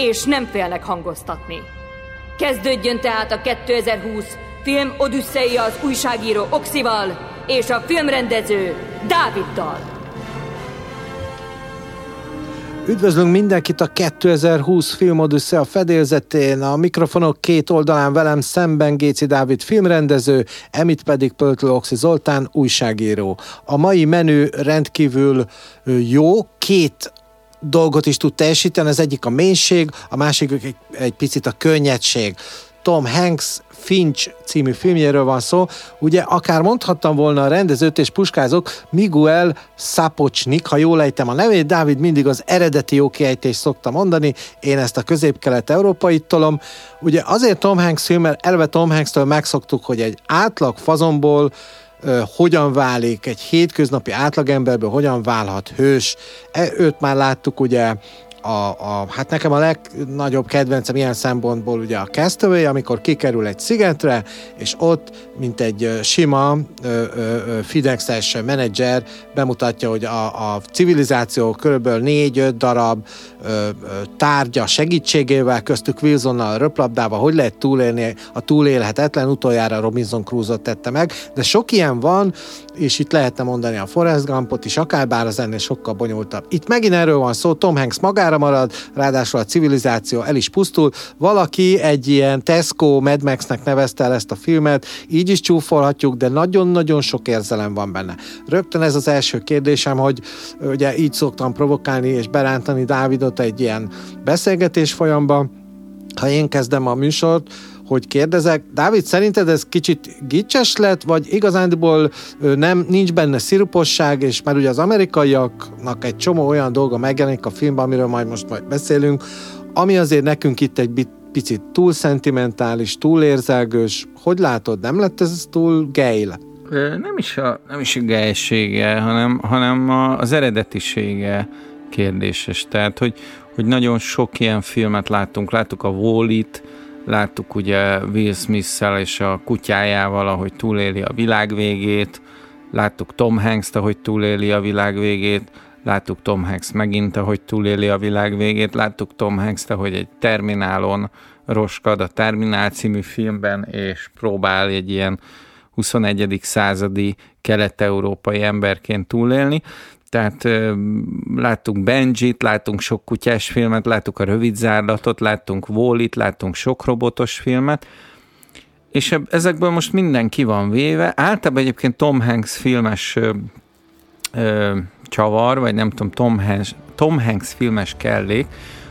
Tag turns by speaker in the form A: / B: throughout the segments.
A: és nem félnek hangoztatni. Kezdődjön tehát a 2020 film Odüsszeia az újságíró Oxival és a filmrendező Dáviddal.
B: Üdvözlünk mindenkit a 2020 film a fedélzetén. A mikrofonok két oldalán velem szemben Géci Dávid filmrendező, Emit pedig Pöltl Oxi Zoltán újságíró. A mai menü rendkívül jó, két dolgot is tud teljesíteni, az egyik a mélység, a másik egy, egy picit a könnyedség. Tom Hanks Finch című filmjéről van szó. Ugye akár mondhattam volna a rendezőt és puskázok, Miguel Sapochnik, ha jól ejtem a nevét, Dávid mindig az eredeti jó kiejtést szokta mondani, én ezt a közép-kelet-európai tolom. Ugye azért Tom Hanks film, mert elve Tom Hanks-től megszoktuk, hogy egy átlag fazonból hogyan válik egy hétköznapi átlagemberből, hogyan válhat hős. E, őt már láttuk ugye a, a, hát nekem a legnagyobb kedvencem ilyen szempontból ugye a Castaway, amikor kikerül egy szigetre, és ott, mint egy sima ö, ö, Fidexes menedzser bemutatja, hogy a, a civilizáció körülbelül négy-öt darab ö, ö, tárgya segítségével, köztük Wilsonnal, röplabdával, hogy lehet túlélni a túlélhetetlen, utoljára Robinson Crusoe-t tette meg, de sok ilyen van, és itt lehetne mondani a Forrest Gumpot is, akár bár az ennél sokkal bonyolultabb. Itt megint erről van szó, Tom Hanks magára marad, ráadásul a civilizáció el is pusztul. Valaki egy ilyen Tesco Mad Max-nek nevezte el ezt a filmet, így is csúfolhatjuk, de nagyon-nagyon sok érzelem van benne. Rögtön ez az első kérdésem, hogy ugye így szoktam provokálni és berántani Dávidot egy ilyen beszélgetés folyamba, ha én kezdem a műsort, hogy kérdezek, Dávid, szerinted ez kicsit gicses lett, vagy igazándiból nem, nincs benne sziruposság, és már ugye az amerikaiaknak egy csomó olyan dolga megjelenik a filmben, amiről majd most majd beszélünk, ami azért nekünk itt egy picit túl szentimentális, túl érzelgős. Hogy látod, nem lett ez túl gay?
C: Nem is a, nem is a gejsége, hanem, hanem a, az eredetisége kérdéses. Tehát, hogy, hogy nagyon sok ilyen filmet láttunk. Láttuk a Wall-it, Láttuk ugye Will smith és a kutyájával, ahogy túléli a világ végét, láttuk Tom Hanks-t, ahogy túléli a világ végét, láttuk Tom Hanks megint, ahogy túléli a világ végét, láttuk Tom Hanks-t, ahogy egy terminálon roskad a Terminál című filmben, és próbál egy ilyen 21. századi kelet-európai emberként túlélni. Tehát láttunk Benjit, láttunk sok kutyás filmet, láttuk a rövid zárlatot, láttunk Wallit, láttunk sok robotos filmet, és ezekből most minden ki van véve. Általában egyébként Tom Hanks filmes ö, ö, csavar, vagy nem tudom, Tom Hanks, Tom Hanks filmes kellék,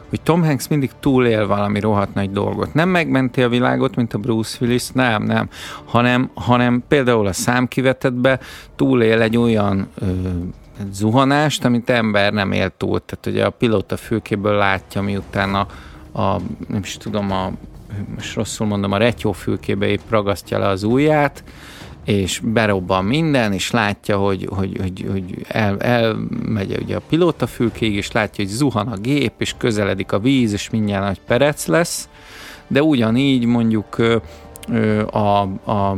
C: hogy Tom Hanks mindig túlél valami rohadt nagy dolgot. Nem megmenti a világot, mint a Bruce Willis, nem, nem, hanem, hanem például a számkivetetbe túlél egy olyan ö, zuhanást, amit ember nem élt túl. Tehát ugye a pilóta fülkéből látja, miután a, a nem is tudom, a, most rosszul mondom, a retyó fülkébe épp ragasztja le az ujját, és berobban minden, és látja, hogy, hogy, hogy, hogy el, elmegy ugye a pilóta fülkéig, és látja, hogy zuhan a gép, és közeledik a víz, és mindjárt nagy perec lesz, de ugyanígy mondjuk a, a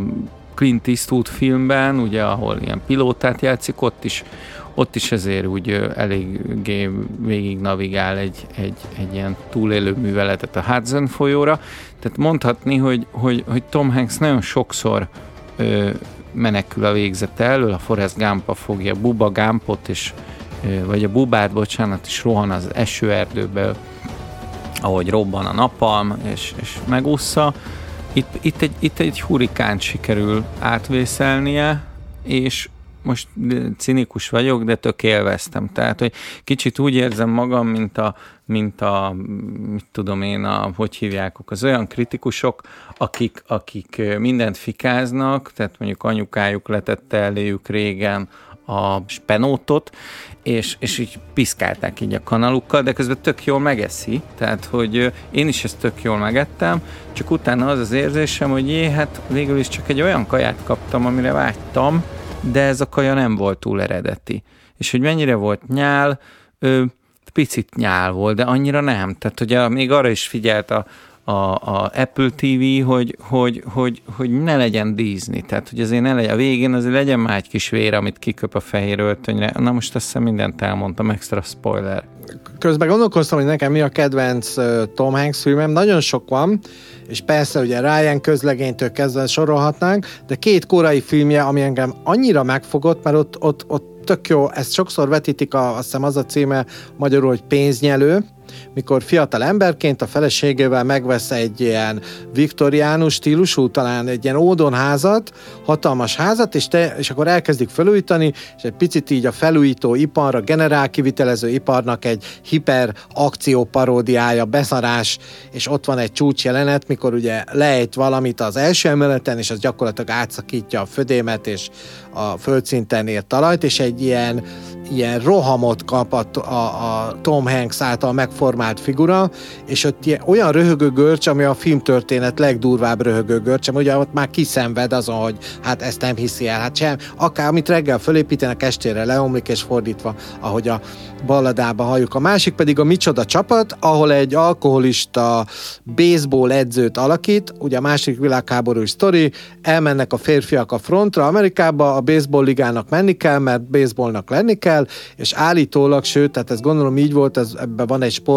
C: Clint Eastwood filmben, ugye, ahol ilyen pilótát játszik, ott is ott is ezért úgy eléggé végig navigál egy, egy, egy ilyen túlélő műveletet a Hudson folyóra. Tehát mondhatni, hogy, hogy, hogy Tom Hanks nagyon sokszor ö, menekül a végzete elől, a Forrest Gumpa fogja Buba Gumpot, és, ö, vagy a Bubát, bocsánat, és rohan az esőerdőbe, ahogy robban a napalm, és, és megúszza. Itt, itt, egy, itt egy hurikán sikerül átvészelnie, és most cinikus vagyok, de tök élveztem. Tehát, hogy kicsit úgy érzem magam, mint a, mint a mit tudom én, a, hogy hívják, az olyan kritikusok, akik, akik mindent fikáznak, tehát mondjuk anyukájuk letette eléjük régen a spenótot, és, és így piszkálták így a kanalukkal, de közben tök jól megeszi, tehát hogy én is ezt tök jól megettem, csak utána az az érzésem, hogy jé, hát végül is csak egy olyan kaját kaptam, amire vágytam, de ez a kaja nem volt túl eredeti. És hogy mennyire volt nyál, ö, picit nyál volt, de annyira nem. Tehát ugye még arra is figyelt a, a, a Apple TV, hogy, hogy, hogy, hogy ne legyen Disney, tehát hogy azért ne legyen, a végén azért legyen már egy kis vér, amit kiköp a fehér öltönyre. Na most azt hiszem mindent elmondtam, extra spoiler.
B: Közben gondolkoztam, hogy nekem mi a kedvenc Tom Hanks filmem, nagyon sok van, és persze ugye Ryan közlegénytől kezdve sorolhatnánk, de két korai filmje, ami engem annyira megfogott, mert ott, ott, ott tök jó, ezt sokszor vetítik, a, azt hiszem az a címe magyarul, hogy pénznyelő, mikor fiatal emberként a feleségével megvesz egy ilyen viktoriánus stílusú, talán egy ilyen ódonházat, hatalmas házat, és, te, és akkor elkezdik felújítani, és egy picit így a felújító ipar, a generál kivitelező iparnak egy hiper akció paródiája, beszarás, és ott van egy csúcs jelenet, mikor ugye lejt valamit az első emeleten, és az gyakorlatilag átszakítja a födémet, és a földszinten ért talajt, és egy ilyen ilyen rohamot kap a, a, a Tom Hanks által megformált figura, és ott olyan röhögő görcs, ami a filmtörténet legdurvább röhögő görcs, ami ugye ott már kiszenved azon, hogy hát ezt nem hiszi el, hát sem, akár amit reggel fölépítenek, estére leomlik, és fordítva, ahogy a balladában halljuk. A másik pedig a Micsoda csapat, ahol egy alkoholista baseball edzőt alakít, ugye a másik világháborús sztori, elmennek a férfiak a frontra Amerikába, a baseball ligának menni kell, mert baseballnak lenni kell, és állítólag, sőt, tehát ez gondolom így volt, ez, ebben van egy sport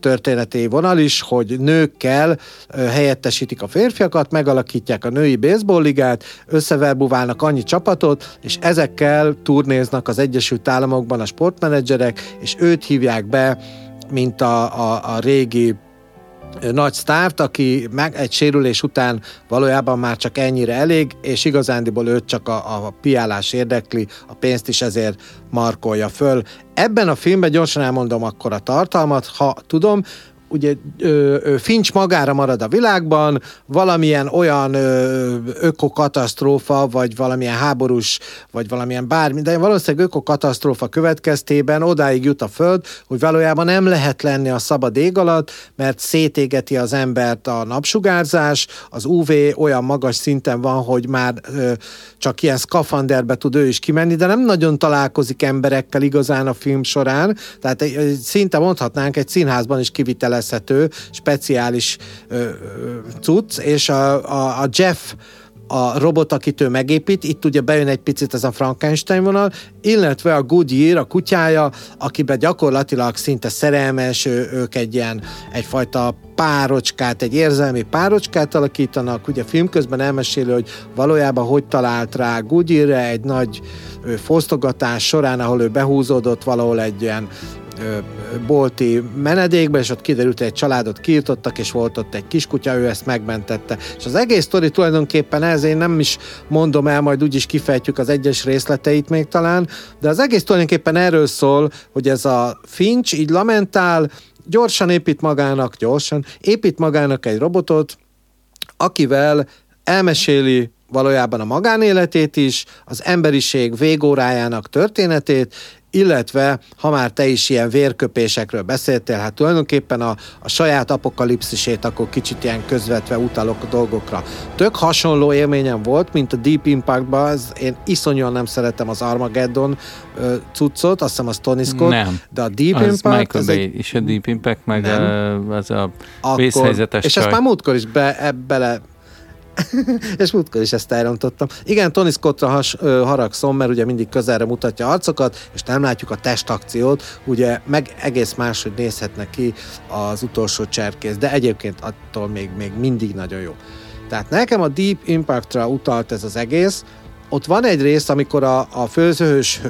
B: történeti vonal is, hogy nőkkel helyettesítik a férfiakat, megalakítják a női baseball ligát, összeverbuválnak annyi csapatot, és ezekkel turnéznak az Egyesült Államokban a sportmenedzserek, és őt hívják be, mint a, a, a régi nagy sztárt, aki meg egy sérülés után valójában már csak ennyire elég, és igazándiból őt csak a, a piálás érdekli, a pénzt is ezért markolja föl. Ebben a filmben gyorsan elmondom akkor a tartalmat, ha tudom, ugye Finch magára marad a világban, valamilyen olyan ökokatasztrófa, vagy valamilyen háborús, vagy valamilyen bármi, de valószínűleg ökokatasztrófa következtében odáig jut a Föld, hogy valójában nem lehet lenni a szabad ég alatt, mert szétégeti az embert a napsugárzás, az UV olyan magas szinten van, hogy már csak ilyen szkafanderbe tud ő is kimenni, de nem nagyon találkozik emberekkel igazán a film során, tehát szinte mondhatnánk egy színházban is kivitele kivitelezhető, speciális ö, cucc, és a, a, a Jeff a robot, akit ő megépít, itt ugye bejön egy picit ez a Frankenstein vonal, illetve a Goodyear, a kutyája, akiben gyakorlatilag szinte szerelmes, ő, ők egy ilyen egyfajta párocskát, egy érzelmi párocskát alakítanak, ugye film közben elmeséli, hogy valójában hogy talált rá Goodyearre egy nagy fosztogatás során, ahol ő behúzódott valahol egy ilyen bolti menedékbe, és ott kiderült, hogy egy családot kiirtottak, és volt ott egy kiskutya, ő ezt megmentette. És az egész sztori tulajdonképpen ez, én nem is mondom el, majd úgyis kifejtjük az egyes részleteit még talán, de az egész tulajdonképpen erről szól, hogy ez a Finch így lamentál, gyorsan épít magának, gyorsan, épít magának egy robotot, akivel elmeséli valójában a magánéletét is, az emberiség végórájának történetét, illetve ha már te is ilyen vérköpésekről beszéltél, hát tulajdonképpen a, a saját apokalipszisét akkor kicsit ilyen közvetve utalok a dolgokra. Tök hasonló élményem volt, mint a Deep Impact-ban, ez, én iszonyúan nem szeretem az Armageddon ö, cuccot, azt hiszem az Tony Scott,
C: nem.
B: de a Deep
C: az
B: Impact...
C: Michael Bay egy... és a Deep Impact, meg nem. az a vészhelyzetes
B: És ezt már múltkor is be, e, bele és múltkor is ezt elrontottam. Igen, Tony Scottra has, ö, haragszom, mert ugye mindig közelre mutatja arcokat, és nem látjuk a testakciót, ugye meg egész máshogy nézhetne ki az utolsó cserkész, de egyébként attól még, még mindig nagyon jó. Tehát nekem a Deep Impact-ra utalt ez az egész, ott van egy rész, amikor a, a főzőhős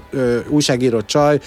B: újságíró csaj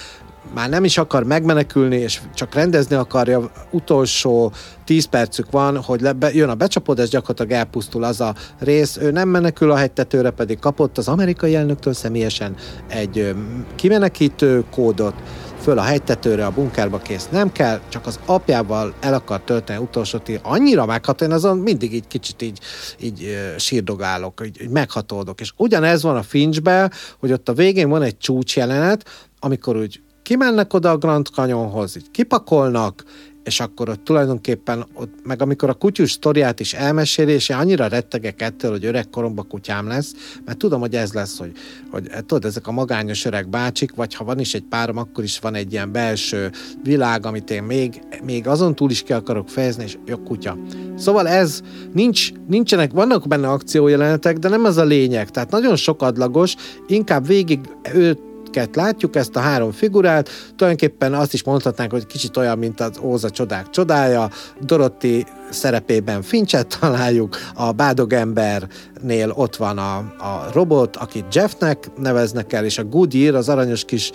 B: már nem is akar megmenekülni, és csak rendezni akarja, utolsó 10 percük van, hogy le, jön a becsapódás, gyakorlatilag elpusztul az a rész, ő nem menekül a hegytetőre, pedig kapott az amerikai elnöktől személyesen egy kimenekítő kódot, föl a hegytetőre, a bunkerba kész. Nem kell, csak az apjával el akar tölteni utolsó tí. Annyira megható, én azon mindig így kicsit így, így sírdogálok, így, így meghatódok. És ugyanez van a Finchbe, hogy ott a végén van egy csúcsjelenet, amikor úgy kimennek oda a Grand Canyonhoz, így kipakolnak, és akkor ott tulajdonképpen, ott, meg amikor a kutyus sztoriát is elmeséli, és én annyira rettegek ettől, hogy öregkoromban kutyám lesz, mert tudom, hogy ez lesz, hogy, hogy eh, tudod, ezek a magányos öreg bácsik, vagy ha van is egy párom, akkor is van egy ilyen belső világ, amit én még, még azon túl is ki akarok fejezni, és jó kutya. Szóval ez, nincs, nincsenek, vannak benne akciójelenetek, de nem az a lényeg. Tehát nagyon sokadlagos, inkább végig őt őket látjuk, ezt a három figurát, tulajdonképpen azt is mondhatnánk, hogy kicsit olyan, mint az Óza csodák csodája, Dorotti szerepében Fincset találjuk, a bádogembernél ott van a, a robot, akit Jeffnek neveznek el, és a Goodyear, az aranyos kis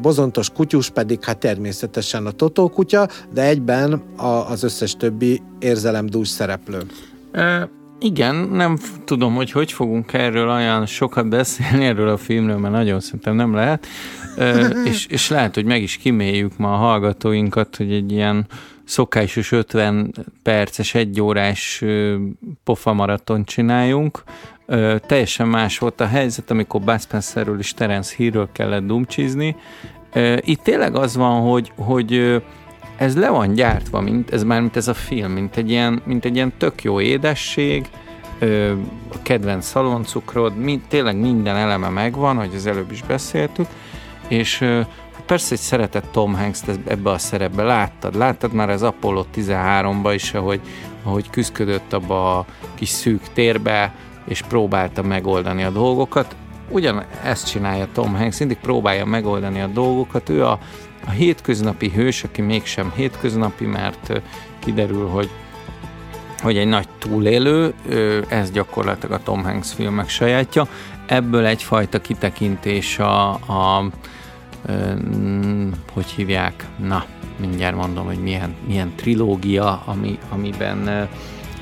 B: bozontos kutyus pedig hát természetesen a Totó kutya, de egyben a, az összes többi érzelemdús szereplő.
C: Igen, nem tudom, hogy hogy fogunk erről olyan sokat beszélni erről a filmről, mert nagyon szerintem nem lehet, és, és lehet, hogy meg is kiméljük ma a hallgatóinkat, hogy egy ilyen szokásos 50 perces, egyórás pofa maraton csináljunk. Teljesen más volt a helyzet, amikor Bud Spencerről és Terence Hillről kellett dumcsizni. Itt tényleg az van, hogy, hogy ez le van gyártva, mint ez már mint ez a film, mint egy ilyen, mint egy ilyen tök jó édesség, ö, a kedvenc szaloncukrod, mi, tényleg minden eleme megvan, hogy az előbb is beszéltük, és ö, hát persze egy szeretett Tom Hanks ebbe a szerepbe láttad, láttad már az Apollo 13-ba is, ahogy, ahogy küzdködött abba a kis szűk térbe, és próbálta megoldani a dolgokat. Ugyan ezt csinálja Tom Hanks, mindig próbálja megoldani a dolgokat, ő a a hétköznapi hős, aki mégsem hétköznapi, mert kiderül, hogy hogy egy nagy túlélő, ez gyakorlatilag a Tom Hanks filmek sajátja. Ebből egyfajta kitekintés a, a hogy hívják, na, mindjárt mondom, hogy milyen, milyen trilógia, ami, amiben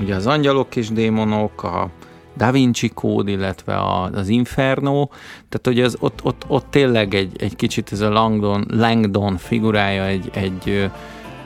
C: ugye az angyalok és démonok, a, Da Vinci kód, illetve az Inferno, tehát hogy az, ott, ott, ott tényleg egy, egy kicsit ez a Langdon, Langdon figurája egy, egy,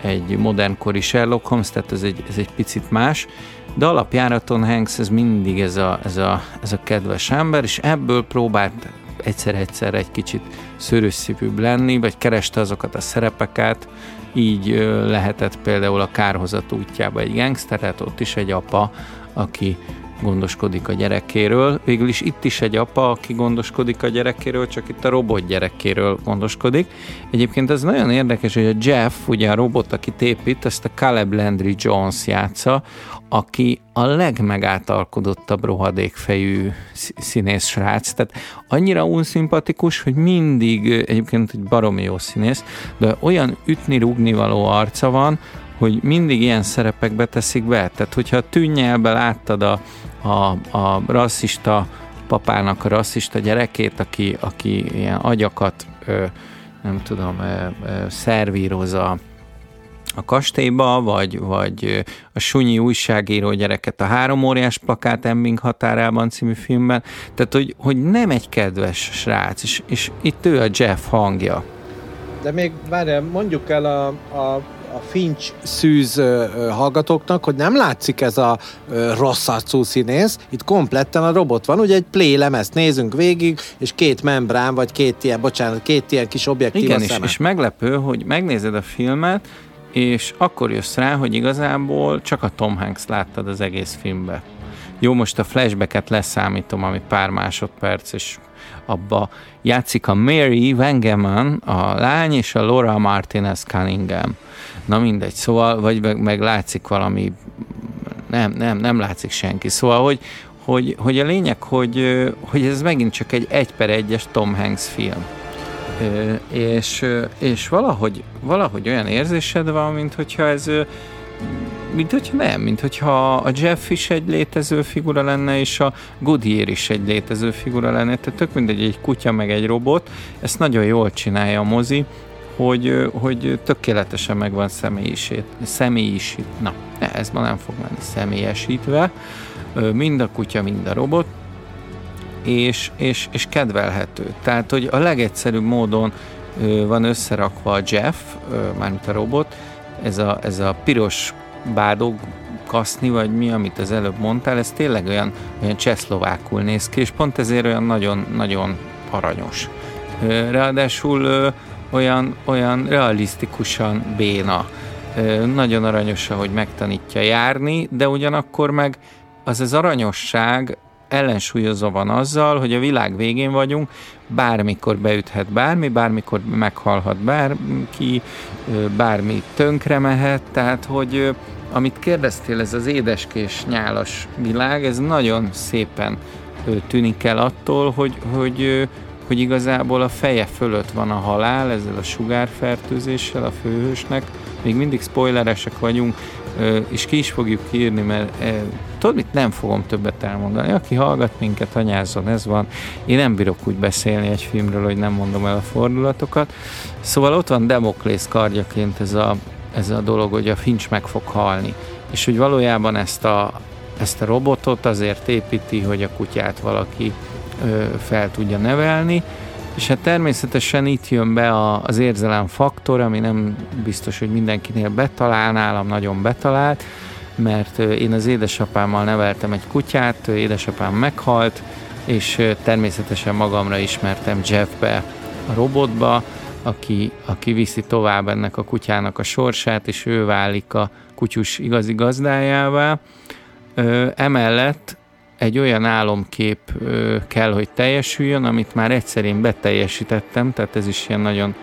C: egy modernkori Sherlock Holmes, tehát ez egy, ez egy picit más, de alapjáraton Hanks ez mindig ez a, ez a, ez a kedves ember, és ebből próbált egyszer-egyszer egy kicsit szőrösszívűbb lenni, vagy kereste azokat a szerepeket, így lehetett például a kárhozat útjába egy gangster, ott is egy apa, aki gondoskodik a gyerekéről. Végül is itt is egy apa, aki gondoskodik a gyerekéről, csak itt a robot gyerekéről gondoskodik. Egyébként ez nagyon érdekes, hogy a Jeff, ugye a robot, aki épít, ezt a Caleb Landry Jones játsza, aki a legmegátalkodottabb rohadékfejű színész srác, tehát annyira unszimpatikus, hogy mindig, egyébként egy baromi jó színész, de olyan ütni-rugni való arca van, hogy mindig ilyen szerepekbe teszik be. Tehát, hogyha a tűnnyelbe láttad a, a, a rasszista papának a rasszista gyerekét, aki, aki ilyen agyakat, ö, nem tudom, ö, ö, szervíroz a, a kastélyba, vagy, vagy a sunyi újságíró gyereket a három óriás plakát Emming határában című filmben. Tehát, hogy, hogy nem egy kedves srác, és, és itt ő a Jeff hangja.
B: De még várjál, mondjuk el a, a a Finch szűz hallgatóknak, hogy nem látszik ez a rossz arcú színész, itt kompletten a robot van, ugye egy play lemezt nézünk végig, és két membrán, vagy két ilyen, bocsánat, két ilyen kis objektív
C: Igen, és, és meglepő, hogy megnézed a filmet, és akkor jössz rá, hogy igazából csak a Tom Hanks láttad az egész filmbe. Jó, most a flashbacket leszámítom, ami pár másodperc, és abba játszik a Mary Wengeman, a lány, és a Laura Martinez Cunningham. Na mindegy, szóval, vagy meg, meg látszik valami, nem, nem, nem látszik senki. Szóval, hogy, hogy, hogy a lényeg, hogy, hogy ez megint csak egy egy per egyes Tom Hanks film. És, és valahogy, valahogy olyan érzésed van, mint hogyha ez mint hogyha nem, mint hogyha a Jeff is egy létező figura lenne, és a Goodyear is egy létező figura lenne, tehát tök mindegy, egy kutya meg egy robot, ezt nagyon jól csinálja a mozi, hogy, hogy tökéletesen meg van személyisít, személyisít, na, ez ma nem fog menni személyesítve, mind a kutya, mind a robot, és, és, és kedvelhető. Tehát, hogy a legegyszerűbb módon van összerakva a Jeff, mármint a robot, ez a, ez a piros bádog kaszni, vagy mi, amit az előbb mondtál, ez tényleg olyan, olyan csehszlovákul néz ki, és pont ezért olyan nagyon-nagyon aranyos. Ráadásul olyan, olyan realisztikusan béna. Nagyon aranyos, hogy megtanítja járni, de ugyanakkor meg az az aranyosság ellensúlyozva van azzal, hogy a világ végén vagyunk, bármikor beüthet bármi, bármikor meghalhat bárki, bármi tönkre mehet, tehát hogy amit kérdeztél, ez az édeskés nyálas világ, ez nagyon szépen tűnik el attól, hogy, hogy, hogy igazából a feje fölött van a halál ezzel a sugárfertőzéssel a főhősnek. Még mindig spoileresek vagyunk, és ki is fogjuk írni, mert tudod mit, nem fogom többet elmondani. Aki hallgat minket, anyázzon, ez van. Én nem bírok úgy beszélni egy filmről, hogy nem mondom el a fordulatokat. Szóval ott van Demoklész kardjaként ez a, ez a dolog, hogy a Finch meg fog halni. És hogy valójában ezt a, ezt a robotot azért építi, hogy a kutyát valaki fel tudja nevelni, és hát természetesen itt jön be a, az érzelem faktor, ami nem biztos, hogy mindenkinél betalál, nálam nagyon betalált, mert én az édesapámmal neveltem egy kutyát, édesapám meghalt, és természetesen magamra ismertem Jeffbe, a robotba, aki, aki viszi tovább ennek a kutyának a sorsát, és ő válik a kutyus igazi gazdájává. Emellett egy olyan álomkép kell, hogy teljesüljön, amit már egyszer én beteljesítettem, tehát ez is ilyen nagyon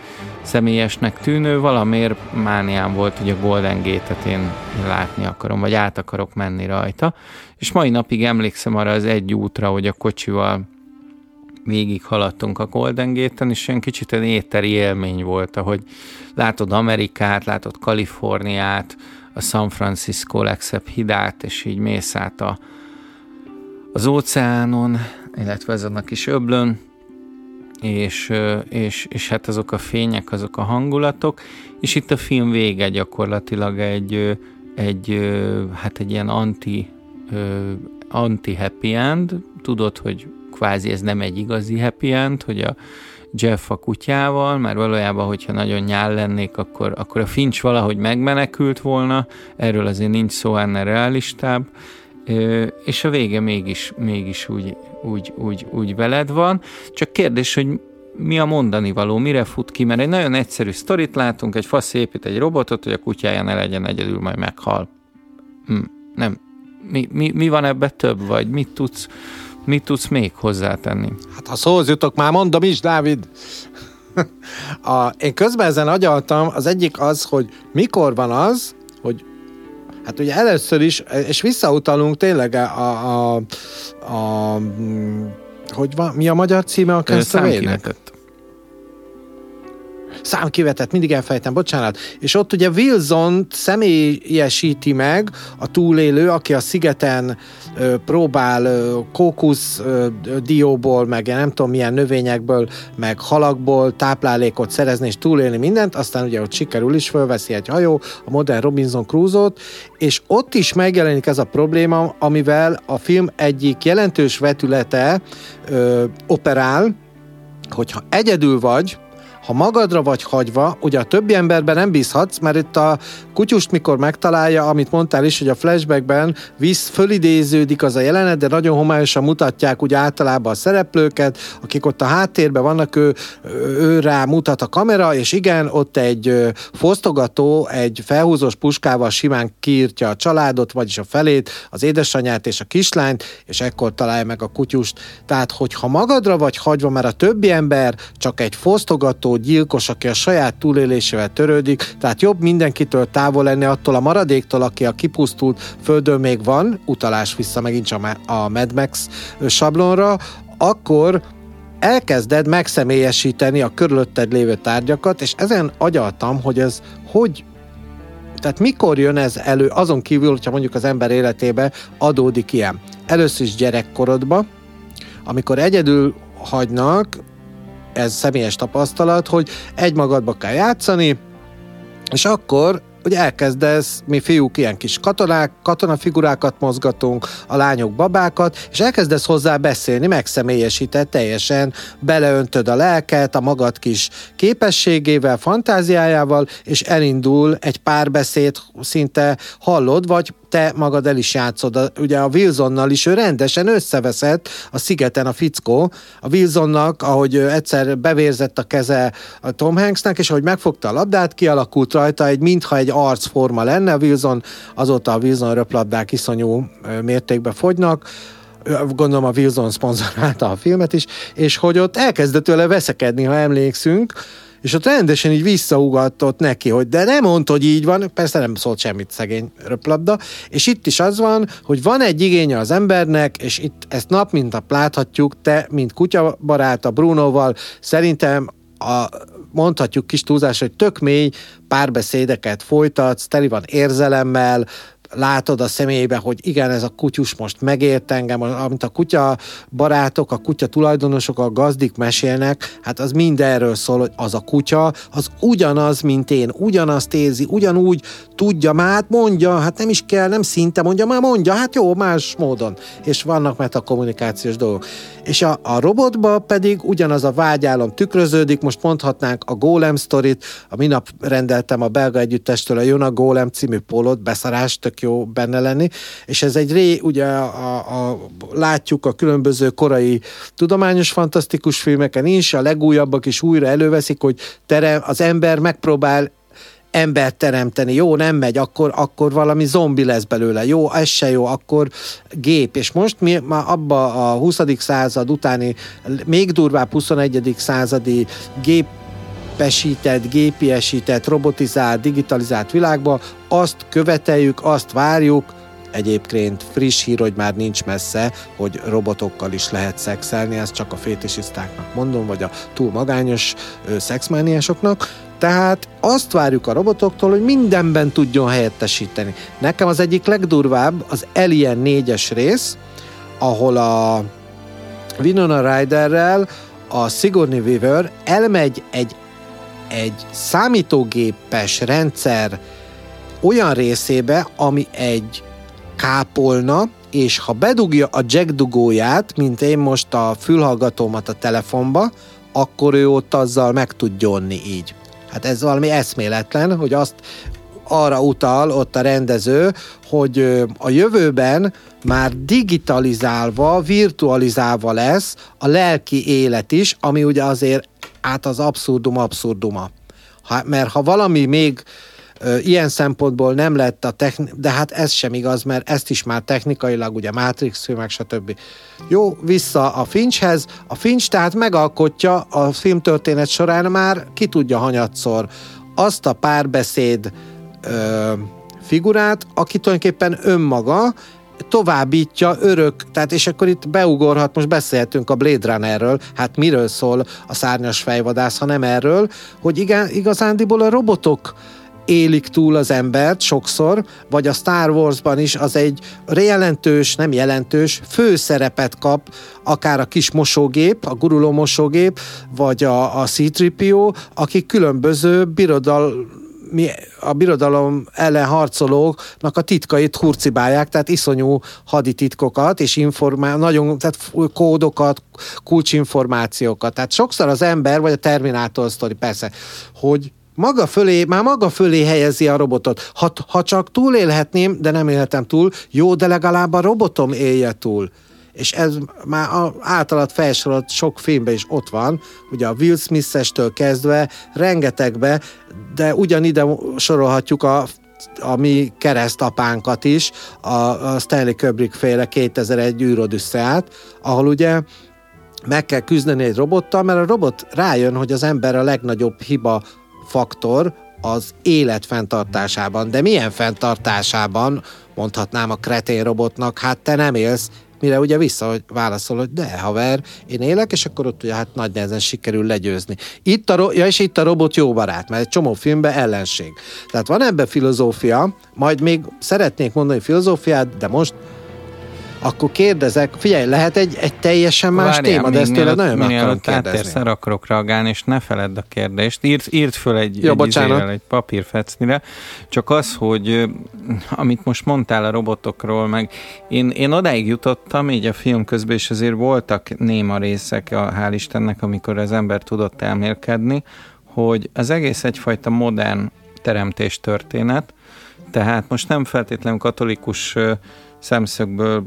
C: személyesnek tűnő, valamiért mániám volt, hogy a Golden Gate-et én látni akarom, vagy át akarok menni rajta, és mai napig emlékszem arra az egy útra, hogy a kocsival végig haladtunk a Golden Gate-en, és olyan kicsit egy éteri élmény volt, ahogy látod Amerikát, látod Kaliforniát, a San Francisco legszebb hidát, és így mész át a, az óceánon, illetve ezen a kis öblön, és, és, és hát azok a fények, azok a hangulatok, és itt a film vége gyakorlatilag egy, egy hát egy ilyen anti, anti happy end, tudod, hogy kvázi ez nem egy igazi happy end, hogy a Jeff a kutyával, mert valójában, hogyha nagyon nyál lennék, akkor, akkor a Finch valahogy megmenekült volna, erről azért nincs szó ennél realistább, és a vége mégis, mégis úgy, úgy, úgy, úgy veled van. Csak kérdés, hogy mi a mondani való, mire fut ki, mert egy nagyon egyszerű sztorit látunk, egy fasz épít egy robotot, hogy a kutyája ne legyen egyedül, majd meghal. Hm, nem. Mi, mi, mi van ebbe több, vagy mit tudsz, mit tudsz még hozzátenni?
B: Hát ha szóhoz jutok, már mondom is, Dávid. A, én közben ezen agyaltam, az egyik az, hogy mikor van az, Hát ugye először is, és visszautalunk tényleg a, a, a, a hogy van, mi a magyar címe a Castavének? Számkivetett, mindig elfejtem, bocsánat. És ott ugye Wilson személyesíti meg a túlélő, aki a szigeten ö, próbál ö, kókusz ö, dióból, meg nem tudom milyen növényekből, meg halakból táplálékot szerezni és túlélni mindent, aztán ugye ott sikerül is, fölveszi egy hajó, a modern Robinson Crusoe-t, és ott is megjelenik ez a probléma, amivel a film egyik jelentős vetülete ö, operál, hogyha egyedül vagy, ha magadra vagy hagyva, ugye a többi emberben nem bízhatsz, mert itt a kutyust mikor megtalálja, amit mondtál is, hogy a flashbackben visz, fölidéződik az a jelenet, de nagyon homályosan mutatják ugye általában a szereplőket, akik ott a háttérben vannak, ő, ő rá mutat a kamera, és igen, ott egy fosztogató egy felhúzós puskával simán kiírtja a családot, vagyis a felét, az édesanyát és a kislányt, és ekkor találja meg a kutyust. Tehát, hogyha magadra vagy hagyva, mert a többi ember csak egy fosztogató, gyilkos, aki a saját túlélésével törődik, tehát jobb mindenkitől távol lenni attól a maradéktól, aki a kipusztult földön még van, utalás vissza megint csak a Mad Max sablonra, akkor elkezded megszemélyesíteni a körülötted lévő tárgyakat, és ezen agyaltam, hogy ez hogy tehát mikor jön ez elő, azon kívül, hogyha mondjuk az ember életébe adódik ilyen. Először is gyerekkorodba, amikor egyedül hagynak, ez személyes tapasztalat, hogy egy magadba kell játszani, és akkor hogy elkezdesz, mi fiúk ilyen kis katonák, katonafigurákat mozgatunk, a lányok babákat, és elkezdesz hozzá beszélni, megszemélyesített, teljesen beleöntöd a lelket, a magad kis képességével, fantáziájával, és elindul egy párbeszéd, szinte hallod, vagy te magad el is játszod. Ugye a Wilsonnal is ő rendesen összeveszett a szigeten a fickó. A Wilsonnak, ahogy egyszer bevérzett a keze a Tom Hanksnek, és ahogy megfogta a labdát, kialakult rajta egy, mintha egy arcforma lenne. A Wilson, azóta a Wilson röplabdák iszonyú mértékben fogynak gondolom a Wilson szponzorálta a filmet is, és hogy ott elkezdett tőle veszekedni, ha emlékszünk, és ott rendesen így visszaugatott neki, hogy de nem mondta, hogy így van, persze nem szólt semmit szegény röplabda, és itt is az van, hogy van egy igénye az embernek, és itt ezt nap mint nap láthatjuk, te, mint kutyabarát a Brunoval, szerintem a, mondhatjuk kis túlzás, hogy tök mély párbeszédeket folytatsz, teli van érzelemmel, látod a személybe, hogy igen, ez a kutyus most megért engem, amit a kutya barátok, a kutya tulajdonosok, a gazdik mesélnek, hát az mind erről szól, hogy az a kutya, az ugyanaz, mint én, ugyanazt érzi, ugyanúgy tudja, már hát mondja, hát nem is kell, nem szinte mondja, már mondja, hát jó, más módon. És vannak metakommunikációs dolgok. És a, a robotba pedig ugyanaz a vágyálom tükröződik, most mondhatnánk a Golem sztorit, a minap rendeltem a belga együttestől a Jona Golem című polot, beszarás, tök jó benne lenni, és ez egy ré, ugye a, a, látjuk a különböző korai tudományos fantasztikus filmeken is, a legújabbak is újra előveszik, hogy tere, az ember megpróbál embert teremteni, jó, nem megy, akkor, akkor valami zombi lesz belőle, jó, ez se jó, akkor gép, és most mi már abba a 20. század utáni, még durvább 21. századi gép gépesített, gépiesített, robotizált, digitalizált világba, azt követeljük, azt várjuk, Egyébként friss hír, hogy már nincs messze, hogy robotokkal is lehet szexelni, ezt csak a fétisisztáknak mondom, vagy a túl magányos szexmániásoknak. Tehát azt várjuk a robotoktól, hogy mindenben tudjon helyettesíteni. Nekem az egyik legdurvább az Alien 4-es rész, ahol a Winona Ryderrel a Sigourney Weaver elmegy egy egy számítógépes rendszer olyan részébe, ami egy kápolna, és ha bedugja a jack dugóját, mint én most a fülhallgatómat a telefonba, akkor ő ott azzal meg tud gyonni így. Hát ez valami eszméletlen, hogy azt arra utal ott a rendező, hogy a jövőben már digitalizálva, virtualizálva lesz a lelki élet is, ami ugye azért át az abszurdum abszurduma. Ha, mert ha valami még ö, ilyen szempontból nem lett a techni- de hát ez sem igaz, mert ezt is már technikailag, ugye Matrix filmek, stb. Jó, vissza a Finchhez. A Finch tehát megalkotja a filmtörténet során már ki tudja hanyatszor azt a párbeszéd ö, figurát, aki tulajdonképpen önmaga, továbbítja örök, tehát és akkor itt beugorhat, most beszélhetünk a Blade Runnerről, hát miről szól a szárnyas fejvadász, ha nem erről, hogy igen, igazándiból a robotok élik túl az embert sokszor, vagy a Star Warsban is az egy jelentős, nem jelentős, főszerepet kap, akár a kis mosógép, a guruló mosógép, vagy a, a C-3PO, akik különböző birodal mi a birodalom ellen harcolóknak a titkait hurcibálják, tehát iszonyú hadititkokat és informá- nagyon, tehát kódokat, kulcsinformációkat. Tehát sokszor az ember, vagy a Terminátor sztori persze, hogy maga fölé, már maga fölé helyezi a robotot. Ha, ha csak túlélhetném, de nem élhetem túl, jó, de legalább a robotom élje túl és ez már általad felsorolt sok filmben is ott van, ugye a Will Smith-estől kezdve rengetegbe, de ugyanide sorolhatjuk a a mi keresztapánkat is, a, a Stanley Kubrick féle 2001 űrodüsszeát, ahol ugye meg kell küzdeni egy robottal, mert a robot rájön, hogy az ember a legnagyobb hiba faktor az élet fenntartásában. De milyen fenntartásában, mondhatnám a kretén robotnak, hát te nem élsz, Mire ugye vissza hogy válaszol, hogy de haver, én élek, és akkor ott ugye hát nagy nehezen sikerül legyőzni. Itt a, ja, és itt a robot jó barát, mert egy csomó filmben ellenség. Tehát van ebbe filozófia, majd még szeretnék mondani filozófiát, de most akkor kérdezek, figyelj, lehet egy, egy teljesen más Várjál, téma, de ezt tőle nagyon meg akarom kérdezni.
C: akarok reagálni, és ne feledd a kérdést. Írt, írt föl egy, Jó, egy, izével, egy papírfecnire. Csak az, hogy amit most mondtál a robotokról, meg én, én odáig jutottam, így a film közben, és azért voltak néma részek, a, hál' Istennek, amikor az ember tudott elmélkedni, hogy az egész egyfajta modern teremtés történet, tehát most nem feltétlenül katolikus szemszögből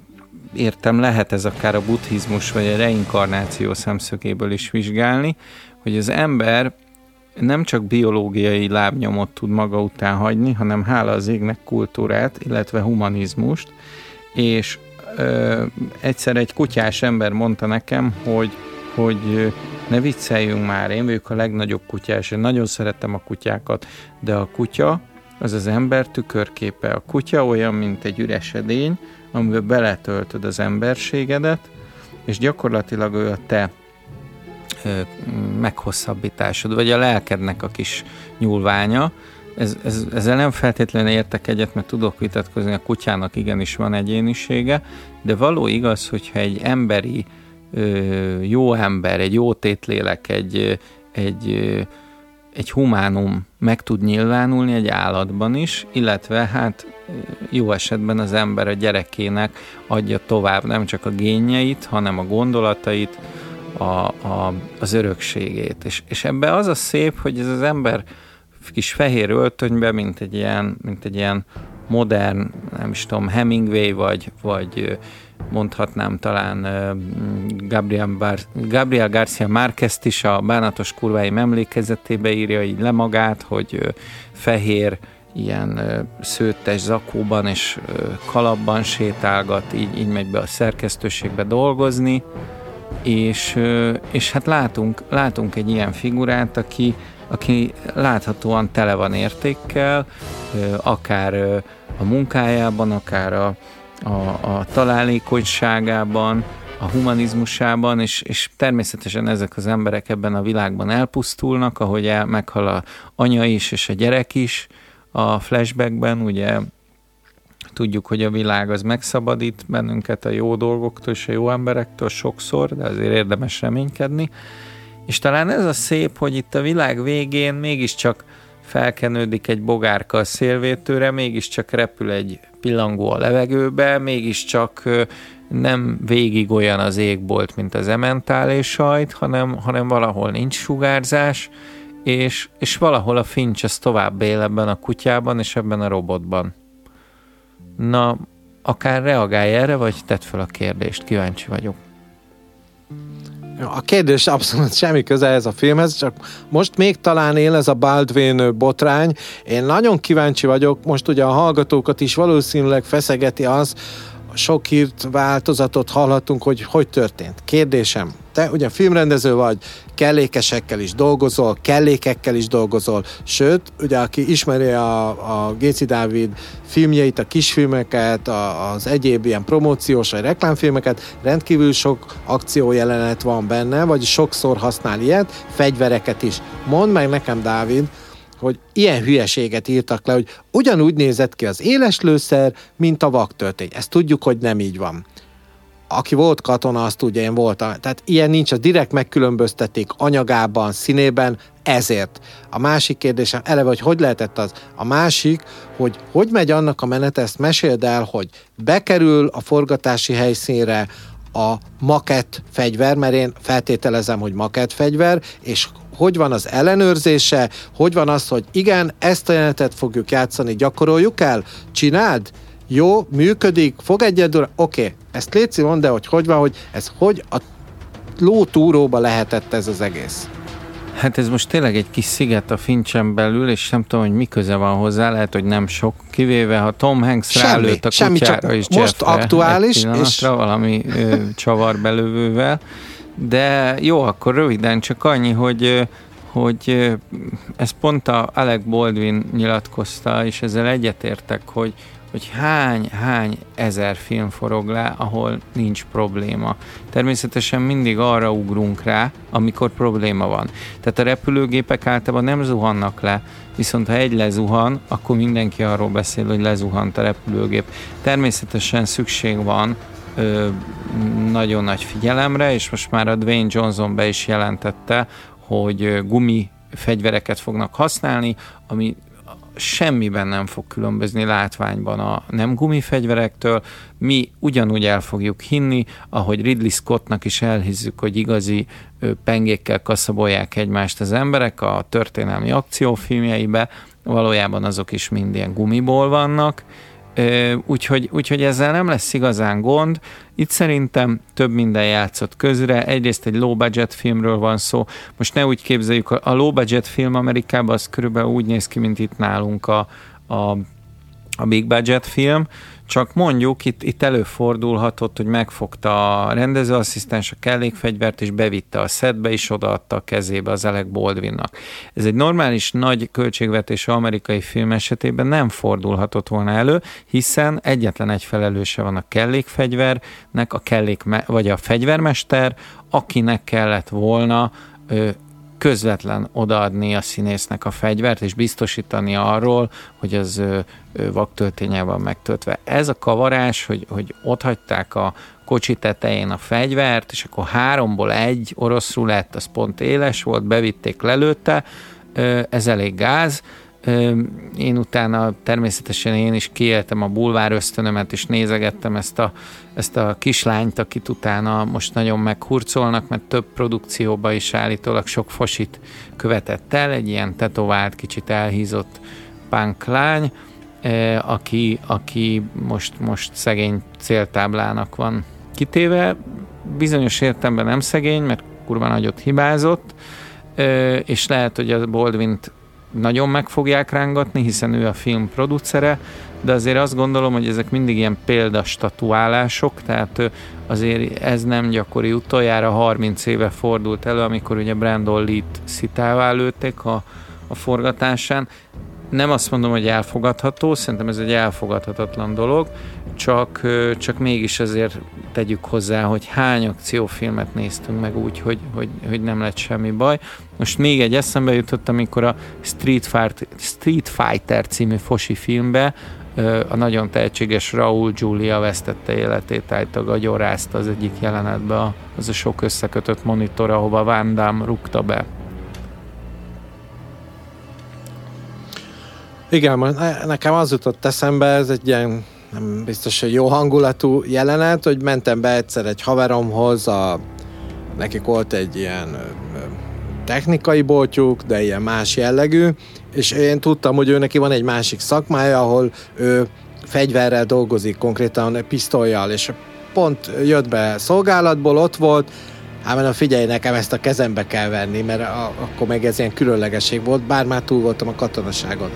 C: értem, lehet ez akár a buddhizmus vagy a reinkarnáció szemszögéből is vizsgálni, hogy az ember nem csak biológiai lábnyomot tud maga után hagyni, hanem hála az égnek kultúrát, illetve humanizmust, és ö, egyszer egy kutyás ember mondta nekem, hogy, hogy ne vicceljünk már, én vagyok a legnagyobb kutyás, én nagyon szeretem a kutyákat, de a kutya az az ember tükörképe. A kutya olyan, mint egy üres edény, amiben beletöltöd az emberségedet, és gyakorlatilag ő a te meghosszabbításod, vagy a lelkednek a kis nyúlványa. Ez, ez, ezzel nem feltétlenül értek egyet, mert tudok vitatkozni, a kutyának igenis van egyénisége, de való igaz, hogyha egy emberi jó ember, egy jó tétlélek, egy, egy egy humánum meg tud nyilvánulni egy állatban is, illetve hát jó esetben az ember a gyerekének adja tovább nem csak a génjeit, hanem a gondolatait, a, a, az örökségét. És, és ebbe az a szép, hogy ez az ember kis fehér öltönybe, mint egy ilyen, mint egy ilyen modern, nem is tudom, Hemingway, vagy, vagy mondhatnám talán Gabriel, Bar- Gabriel Garcia Márquez is a Bánatos kurváim emlékezetébe írja így le magát, hogy fehér, ilyen szőttes zakóban és kalapban sétálgat, így, így megy be a szerkesztőségbe dolgozni, és, és hát látunk, látunk egy ilyen figurát, aki, aki láthatóan tele van értékkel, akár a munkájában, akár a, a, a találékonyságában, a humanizmusában, és, és természetesen ezek az emberek ebben a világban elpusztulnak, ahogy el, meghal a anya is, és a gyerek is a flashbackben, ugye tudjuk, hogy a világ az megszabadít bennünket a jó dolgoktól és a jó emberektől sokszor, de azért érdemes reménykedni. És talán ez a szép, hogy itt a világ végén mégiscsak felkenődik egy bogárka a szélvétőre, mégiscsak repül egy pillangó a levegőbe, mégiscsak nem végig olyan az égbolt, mint az ementálés sajt, hanem, hanem valahol nincs sugárzás, és, és valahol a fincs az tovább él ebben a kutyában és ebben a robotban. Na, akár reagálj erre, vagy tedd fel a kérdést, kíváncsi vagyok.
B: A kérdés abszolút semmi köze ez a filmhez, csak most még talán él ez a Baldwin botrány. Én nagyon kíváncsi vagyok, most ugye a hallgatókat is valószínűleg feszegeti az, sok hírt, változatot hallhatunk, hogy hogy történt. Kérdésem, te ugye filmrendező vagy, kellékesekkel is dolgozol, kellékekkel is dolgozol, sőt, ugye aki ismeri a, a Géci Dávid filmjeit, a kisfilmeket, a, az egyéb ilyen promóciós vagy reklámfilmeket, rendkívül sok akciójelenet van benne, vagy sokszor használ ilyet, fegyvereket is. Mondd meg nekem, Dávid, hogy ilyen hülyeséget írtak le, hogy ugyanúgy nézett ki az éles lőszer, mint a vaktörtény. Ezt tudjuk, hogy nem így van. Aki volt katona, azt tudja, én voltam. Tehát ilyen nincs, a direkt megkülönböztették anyagában, színében, ezért. A másik kérdésem eleve, hogy hogy lehetett az? A másik, hogy hogy megy annak a menete, ezt meséld el, hogy bekerül a forgatási helyszínre a makett fegyver, mert én feltételezem, hogy makett fegyver, és hogy van az ellenőrzése, hogy van az, hogy igen, ezt a jelenetet fogjuk játszani, gyakoroljuk el, csináld, jó, működik, fog egyedül, oké, okay, ezt létszik, mondd de hogy hogy van, hogy ez hogy a lótúróba lehetett ez az egész.
C: Hát ez most tényleg egy kis sziget a Fincsen belül, és nem tudom, hogy mi köze van hozzá, lehet, hogy nem sok, kivéve ha Tom Hanks semmi, rálőtt a semmi, kutyára és
B: most aktuális, és
C: valami ö, csavar belövővel, de jó, akkor röviden csak annyi, hogy hogy ez pont a Alec Baldwin nyilatkozta, és ezzel egyetértek, hogy, hogy hány, hány ezer film forog le, ahol nincs probléma. Természetesen mindig arra ugrunk rá, amikor probléma van. Tehát a repülőgépek általában nem zuhannak le, viszont ha egy lezuhan, akkor mindenki arról beszél, hogy lezuhant a repülőgép. Természetesen szükség van ö, nagyon nagy figyelemre, és most már a Dwayne Johnson be is jelentette, hogy gumi fegyvereket fognak használni, ami semmiben nem fog különbözni látványban a nem gumifegyverektől. Mi ugyanúgy el fogjuk hinni, ahogy Ridley Scottnak is elhizzük, hogy igazi pengékkel kaszabolják egymást az emberek a történelmi akciófilmjeibe, valójában azok is mind ilyen gumiból vannak, Úgyhogy, úgyhogy ezzel nem lesz igazán gond. Itt szerintem több minden játszott közre. Egyrészt egy low budget filmről van szó. Most ne úgy képzeljük, a low budget film Amerikában az körülbelül úgy néz ki, mint itt nálunk a, a, a big budget film, csak mondjuk itt, itt előfordulhatott, hogy megfogta a rendezőasszisztens a kellékfegyvert, és bevitte a szedbe, és odaadta a kezébe az Alec Baldwinnak. Ez egy normális nagy költségvetésű amerikai film esetében nem fordulhatott volna elő, hiszen egyetlen egy felelőse van a kellékfegyvernek, a kellék vagy a fegyvermester, akinek kellett volna közvetlen odaadni a színésznek a fegyvert, és biztosítani arról, hogy az vaktöltényel van megtöltve. Ez a kavarás, hogy, hogy ott hagyták a kocsi tetején a fegyvert, és akkor háromból egy orosz rulett, az pont éles volt, bevitték lelőtte, ez elég gáz, én utána természetesen én is kiéltem a bulvár ösztönömet, és nézegettem ezt a, ezt a kislányt, akit utána most nagyon meghurcolnak, mert több produkcióba is állítólag sok fosit követett el, egy ilyen tetovált, kicsit elhízott punk lány, aki, aki most, most szegény céltáblának van kitéve. Bizonyos értelemben nem szegény, mert kurva nagyot hibázott, és lehet, hogy a baldwin nagyon meg fogják rángatni, hiszen ő a film producere, de azért azt gondolom, hogy ezek mindig ilyen példastatuálások, tehát azért ez nem gyakori. Utoljára 30 éve fordult elő, amikor ugye Brandon Lee-t szitává lőtték a, a forgatásán. Nem azt mondom, hogy elfogadható, szerintem ez egy elfogadhatatlan dolog, csak, csak mégis azért tegyük hozzá, hogy hány akciófilmet néztünk meg úgy, hogy, hogy, hogy nem lett semmi baj. Most még egy eszembe jutott, amikor a Street Fighter, Street Fighter című fosi filmbe a nagyon tehetséges Raúl Julia vesztette életét, állítólag agyorázta az egyik jelenetbe az a sok összekötött monitor, ahova Van Damme rúgta be.
B: Igen, nekem az jutott eszembe, ez egy ilyen nem biztos, hogy jó hangulatú jelenet, hogy mentem be egyszer egy haveromhoz, a, nekik volt egy ilyen technikai boltjuk, de ilyen más jellegű, és én tudtam, hogy ő neki van egy másik szakmája, ahol ő fegyverrel dolgozik, konkrétan pisztolyjal, és pont jött be szolgálatból, ott volt, Hát mondom, figyelj, nekem ezt a kezembe kell venni, mert a, akkor meg ez ilyen különlegesség volt, bár már túl voltam a katonaságon.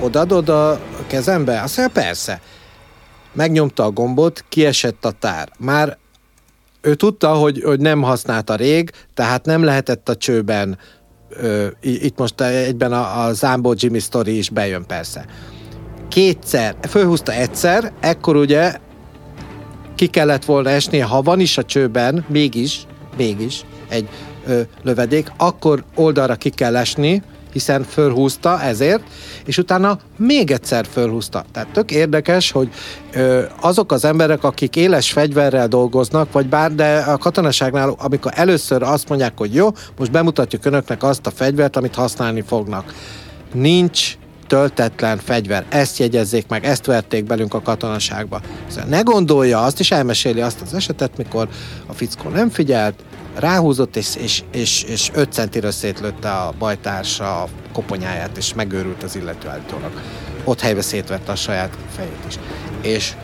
B: Odadod a kezembe? Azt mondja, persze. Megnyomta a gombot, kiesett a tár. Már ő tudta, hogy, hogy nem használta rég, tehát nem lehetett a csőben, ö, itt most egyben a, a Zambó Jimmy Story is bejön persze. Kétszer, fölhúzta egyszer, ekkor ugye ki kellett volna esnie, ha van is a csőben, mégis, mégis egy ö, lövedék, akkor oldalra ki kell esni, hiszen fölhúzta ezért, és utána még egyszer fölhúzta. Tehát tök érdekes, hogy ö, azok az emberek, akik éles fegyverrel dolgoznak, vagy bár, de a katonaságnál, amikor először azt mondják, hogy jó, most bemutatjuk önöknek azt a fegyvert, amit használni fognak. Nincs töltetlen fegyver. Ezt jegyezzék meg, ezt verték belünk a katonaságba. Szóval ne gondolja azt, és elmeséli azt az esetet, mikor a fickó nem figyelt, ráhúzott, és, és, és, és 5 centire szétlőtte a bajtársa a koponyáját, és megőrült az illető állítólag. Ott helybe szétvette a saját fejét is. És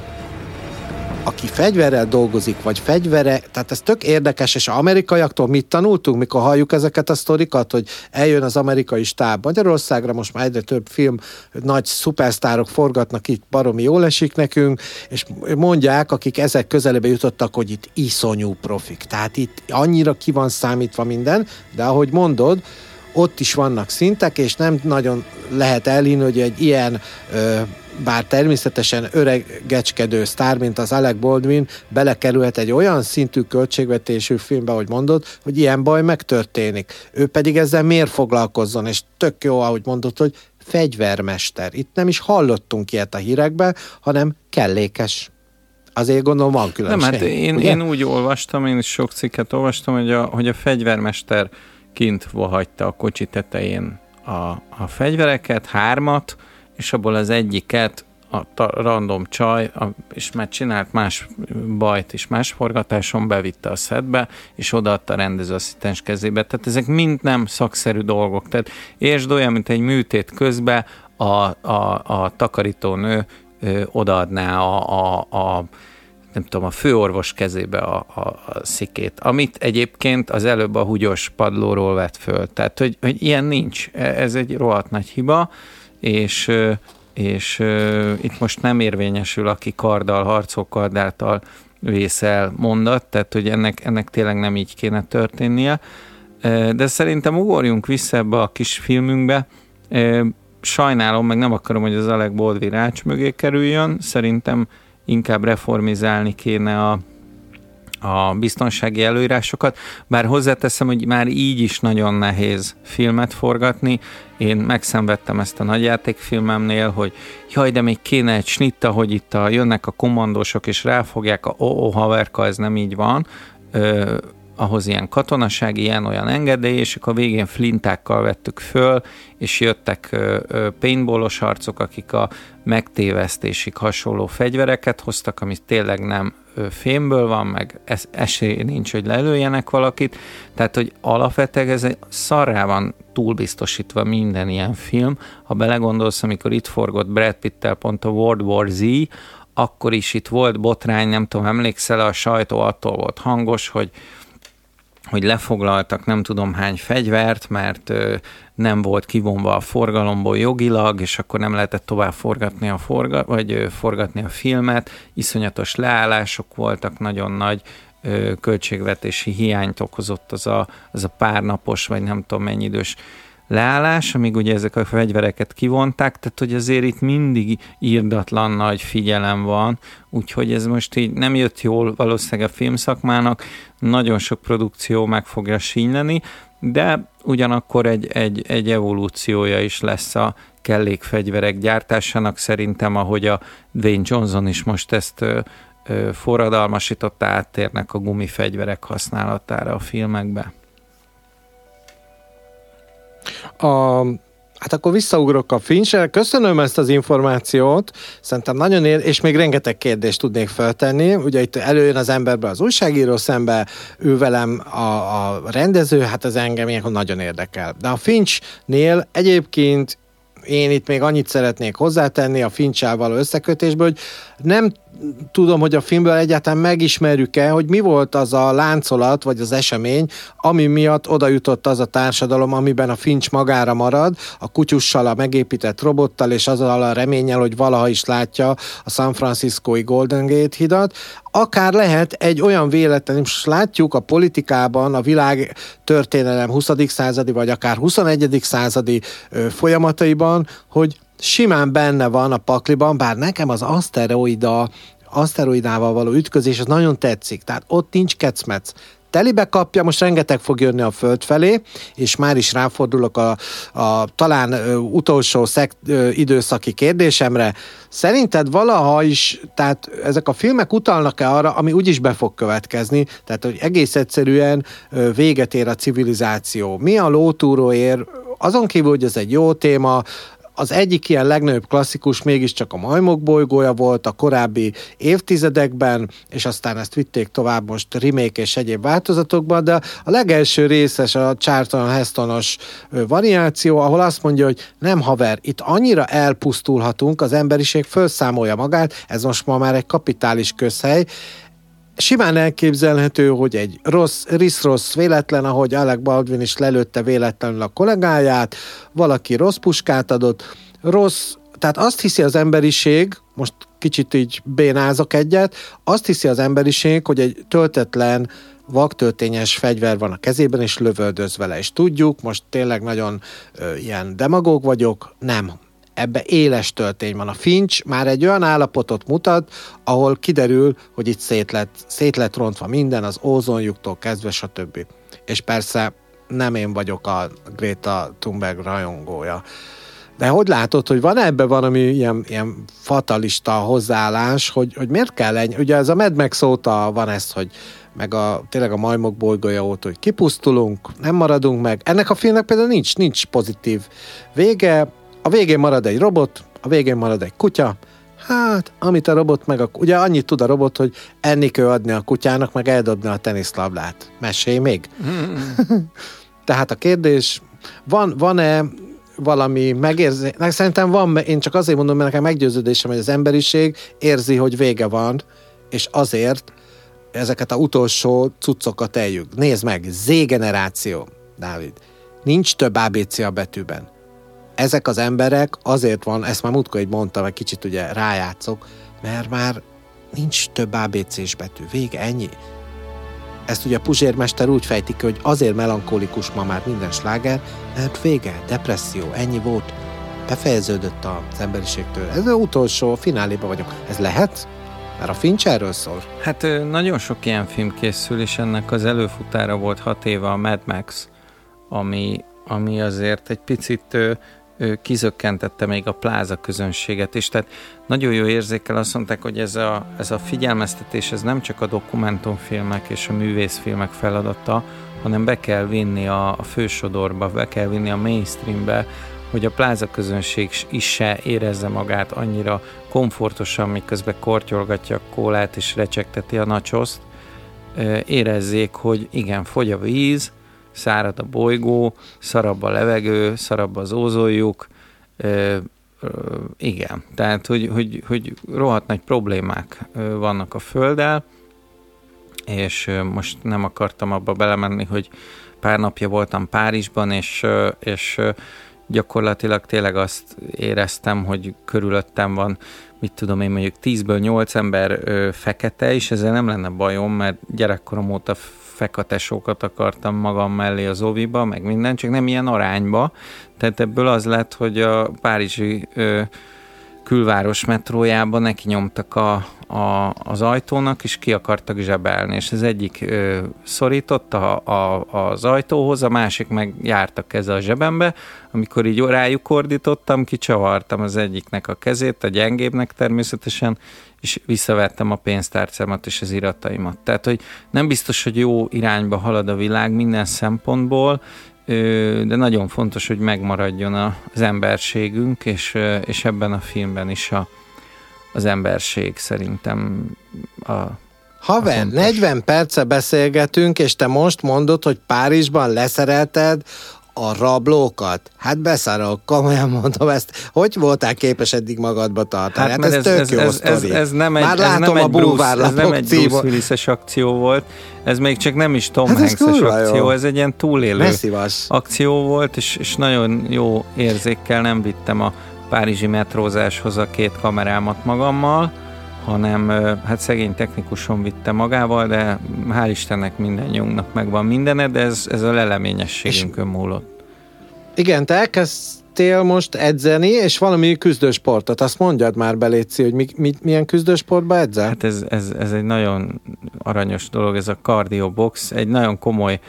B: aki fegyverrel dolgozik, vagy fegyvere, tehát ez tök érdekes, és amerikaiaktól mit tanultunk, mikor halljuk ezeket a sztorikat, hogy eljön az amerikai stáb Magyarországra, most már egyre több film, nagy szupersztárok forgatnak itt, baromi jól esik nekünk, és mondják, akik ezek közelébe jutottak, hogy itt iszonyú profik. Tehát itt annyira ki van számítva minden, de ahogy mondod, ott is vannak szintek, és nem nagyon lehet elhinni, hogy egy ilyen ö, bár természetesen öregecskedő sztár, mint az Alec Baldwin, belekerülhet egy olyan szintű költségvetésű filmbe, hogy mondod, hogy ilyen baj megtörténik. Ő pedig ezzel miért foglalkozzon, és tök jó, ahogy mondod, hogy fegyvermester. Itt nem is hallottunk ilyet a hírekben, hanem kellékes. Azért gondolom van különbség.
C: Nem, hát én, én úgy olvastam, én is sok cikket olvastam, hogy a, hogy a fegyvermester kint hagyta a kocsi tetején a, a fegyvereket, hármat, és abból az egyiket a ta, random csaj, a, és már csinált más bajt is más forgatáson, bevitte a szedbe, és odaadta a rendezőasszisztens kezébe. Tehát ezek mind nem szakszerű dolgok. Tehát értsd olyan, mint egy műtét közben a, a, a takarítónő ö, odaadná a, a, a nem tudom, a főorvos kezébe a, a, a szikét, amit egyébként az előbb a húgyos padlóról vett föl. Tehát, hogy, hogy ilyen nincs. E, ez egy rohadt nagy hiba, és és uh, itt most nem érvényesül, aki karddal, harcokardáltal vészel mondat, tehát hogy ennek, ennek tényleg nem így kéne történnie. Uh, de szerintem ugorjunk vissza ebbe a kis filmünkbe. Uh, sajnálom, meg nem akarom, hogy az Alec Baldwin rács mögé kerüljön, szerintem inkább reformizálni kéne a, a biztonsági előírásokat, bár hozzáteszem, hogy már így is nagyon nehéz filmet forgatni. Én megszenvedtem ezt a nagyjátékfilmemnél, hogy jaj, de még kéne egy snitta, hogy itt a, jönnek a kommandósok és ráfogják, a ó, oh, oh, haverka, ez nem így van. Ö, ahhoz ilyen katonaság, ilyen olyan engedély, és akkor a végén flintákkal vettük föl, és jöttek paintballos harcok, akik a megtévesztésig hasonló fegyvereket hoztak, ami tényleg nem fémből van, meg es- esély nincs, hogy lelőjenek valakit, tehát, hogy alapvetően ez szarrá van túlbiztosítva minden ilyen film. Ha belegondolsz, amikor itt forgott Brad Pitt-tel pont a World War Z, akkor is itt volt botrány, nem tudom, emlékszel, a sajtó attól volt hangos, hogy hogy lefoglaltak nem tudom hány fegyvert, mert nem volt kivonva a forgalomból jogilag, és akkor nem lehetett tovább forgatni a, forga, vagy, forgatni a filmet. Iszonyatos leállások voltak, nagyon nagy költségvetési hiányt okozott az a, az a párnapos, vagy nem tudom mennyi idős leállás, amíg ugye ezek a fegyvereket kivonták, tehát hogy azért itt mindig írdatlan nagy figyelem van, úgyhogy ez most így nem jött jól valószínűleg a filmszakmának, nagyon sok produkció meg fogja sínyleni, de ugyanakkor egy, egy, egy evolúciója is lesz a kellékfegyverek gyártásának szerintem, ahogy a Dwayne Johnson is most ezt forradalmasította, áttérnek a gumifegyverek használatára a filmekbe.
B: A, Hát akkor visszaugrok a fincsre. Köszönöm ezt az információt. Szerintem nagyon ér, és még rengeteg kérdést tudnék feltenni. Ugye itt előjön az emberbe az újságíró szembe, ő velem a, a rendező, hát az engem ilyenkor nagyon érdekel. De a Finchnél egyébként én itt még annyit szeretnék hozzátenni a Fincsával összekötésből, hogy nem tudom, hogy a filmből egyáltalán megismerjük-e, hogy mi volt az a láncolat, vagy az esemény, ami miatt oda jutott az a társadalom, amiben a Finch magára marad, a kutyussal, a megépített robottal, és azzal a reménnyel, hogy valaha is látja a San Franciscoi Golden Gate hidat, akár lehet egy olyan véletlen, most látjuk a politikában, a világ történelem 20. századi, vagy akár 21. századi folyamataiban, hogy simán benne van a pakliban, bár nekem az aszteroida, aszteroidával való ütközés az nagyon tetszik. Tehát ott nincs kecmec telibe kapja, most rengeteg fog jönni a föld felé, és már is ráfordulok a, a talán utolsó szek, időszaki kérdésemre. Szerinted valaha is, tehát ezek a filmek utalnak-e arra, ami úgyis be fog következni, tehát hogy egész egyszerűen véget ér a civilizáció. Mi a lótúró ér, azon kívül, hogy ez egy jó téma, az egyik ilyen legnagyobb klasszikus mégiscsak a Majmok bolygója volt a korábbi évtizedekben, és aztán ezt vitték tovább most remake és egyéb változatokban, de a legelső részes a Charlton Hestonos variáció, ahol azt mondja, hogy nem haver, itt annyira elpusztulhatunk, az emberiség felszámolja magát, ez most ma már egy kapitális közhely, simán elképzelhető, hogy egy rossz, risz-rossz véletlen, ahogy Alec Baldwin is lelőtte véletlenül a kollégáját, valaki rossz puskát adott, rossz, tehát azt hiszi az emberiség, most kicsit így bénázok egyet, azt hiszi az emberiség, hogy egy töltetlen vaktörtényes fegyver van a kezében, és lövöldöz vele. És tudjuk, most tényleg nagyon ö, ilyen demagóg vagyok, nem ebbe éles töltény van. A Finch már egy olyan állapotot mutat, ahol kiderül, hogy itt szét lett, szét lett rontva minden, az ózonjuktól kezdve, stb. És persze nem én vagyok a Greta Thunberg rajongója. De hogy látod, hogy van ebben valami ilyen, ilyen fatalista hozzáállás, hogy, hogy miért kell ennyi? Ugye ez a Mad Max óta van ez, hogy meg a, tényleg a majmok bolygója óta, hogy kipusztulunk, nem maradunk meg. Ennek a filmnek például nincs, nincs pozitív vége. A végén marad egy robot, a végén marad egy kutya, Hát, amit a robot meg a... Ugye annyit tud a robot, hogy enni kell adni a kutyának, meg eldobni a teniszlabdát. Mesélj még. Tehát a kérdés, van, van-e valami megérzi, szerintem van, én csak azért mondom, mert nekem meggyőződésem, hogy az emberiség érzi, hogy vége van, és azért ezeket a utolsó cuccokat eljük. Nézd meg, Z-generáció, Dávid. Nincs több ABC a betűben. Ezek az emberek azért van, ezt már múltkor egy mondtam, egy kicsit ugye rájátszok, mert már nincs több ABC-s betű. Vége, ennyi. Ezt ugye Puzsérmester úgy fejtik hogy azért melankolikus ma már minden sláger, mert vége, depresszió, ennyi volt, befejeződött az emberiségtől. Ez az utolsó, fináléban vagyunk. Ez lehet? Mert a Finch erről szól.
C: Hát nagyon sok ilyen film készül, és ennek az előfutára volt hat éve a Mad Max, ami, ami azért egy picit kizökkentette még a pláza közönséget is. Tehát nagyon jó érzékel azt mondták, hogy ez a, ez a figyelmeztetés ez nem csak a dokumentumfilmek és a művészfilmek feladata, hanem be kell vinni a, a fősodorba, be kell vinni a mainstreambe, hogy a pláza közönség is se érezze magát annyira komfortosan, miközben kortyolgatja a kólát és recsegteti a nacsoszt, érezzék, hogy igen, fogy a víz, szárad a bolygó, szarabb a levegő, szarabb az ózoljuk, igen, tehát hogy, hogy, hogy rohadt nagy problémák vannak a Földdel, és most nem akartam abba belemenni, hogy pár napja voltam Párizsban, és, és gyakorlatilag tényleg azt éreztem, hogy körülöttem van, mit tudom én, mondjuk 10-ből 8 ember fekete, és ezzel nem lenne bajom, mert gyerekkorom óta fekatesókat akartam magam mellé az oviba, meg minden, csak nem ilyen arányba. Tehát ebből az lett, hogy a párizsi ö, külváros metrójában neki nyomtak a, a, az ajtónak, és ki akartak zsebelni, és az egyik ö, szorította a, a, az ajtóhoz, a másik meg jártak ezzel a zsebembe, amikor így rájuk ordítottam, kicsavartam az egyiknek a kezét, a gyengébbnek természetesen, és visszavettem a pénztárcámat és az irataimat. Tehát, hogy nem biztos, hogy jó irányba halad a világ minden szempontból, de nagyon fontos, hogy megmaradjon az emberségünk, és, és ebben a filmben is a, az emberség szerintem a
B: Haver, 40 perce beszélgetünk, és te most mondod, hogy Párizsban leszerelted a rablókat? Hát beszarok, komolyan mondom ezt. Hogy voltál képes eddig magadba tartani? Hát, hát ez, ez tök ez, jó ez, ez,
C: ez, nem egy, Már ez látom nem a Bruce, ez nem egy Bruce akció volt, ez még csak nem is Tom hát Hanks-es akció, jó. ez egy ilyen túlélő akció volt, és, és nagyon jó érzékkel nem vittem a párizsi metrózáshoz a két kamerámat magammal, hanem hát szegény technikuson vitte magával, de hál' Istennek minden nyunknak megvan mindene, de ez, ez a leleményességünkön múlott.
B: Igen, te elkezdtél most edzeni, és valami küzdősportot. Azt mondjad már belétszi, hogy mi, mi, milyen küzdősportba edzel?
C: Hát ez, ez, ez egy nagyon aranyos dolog, ez a cardio box, egy nagyon komoly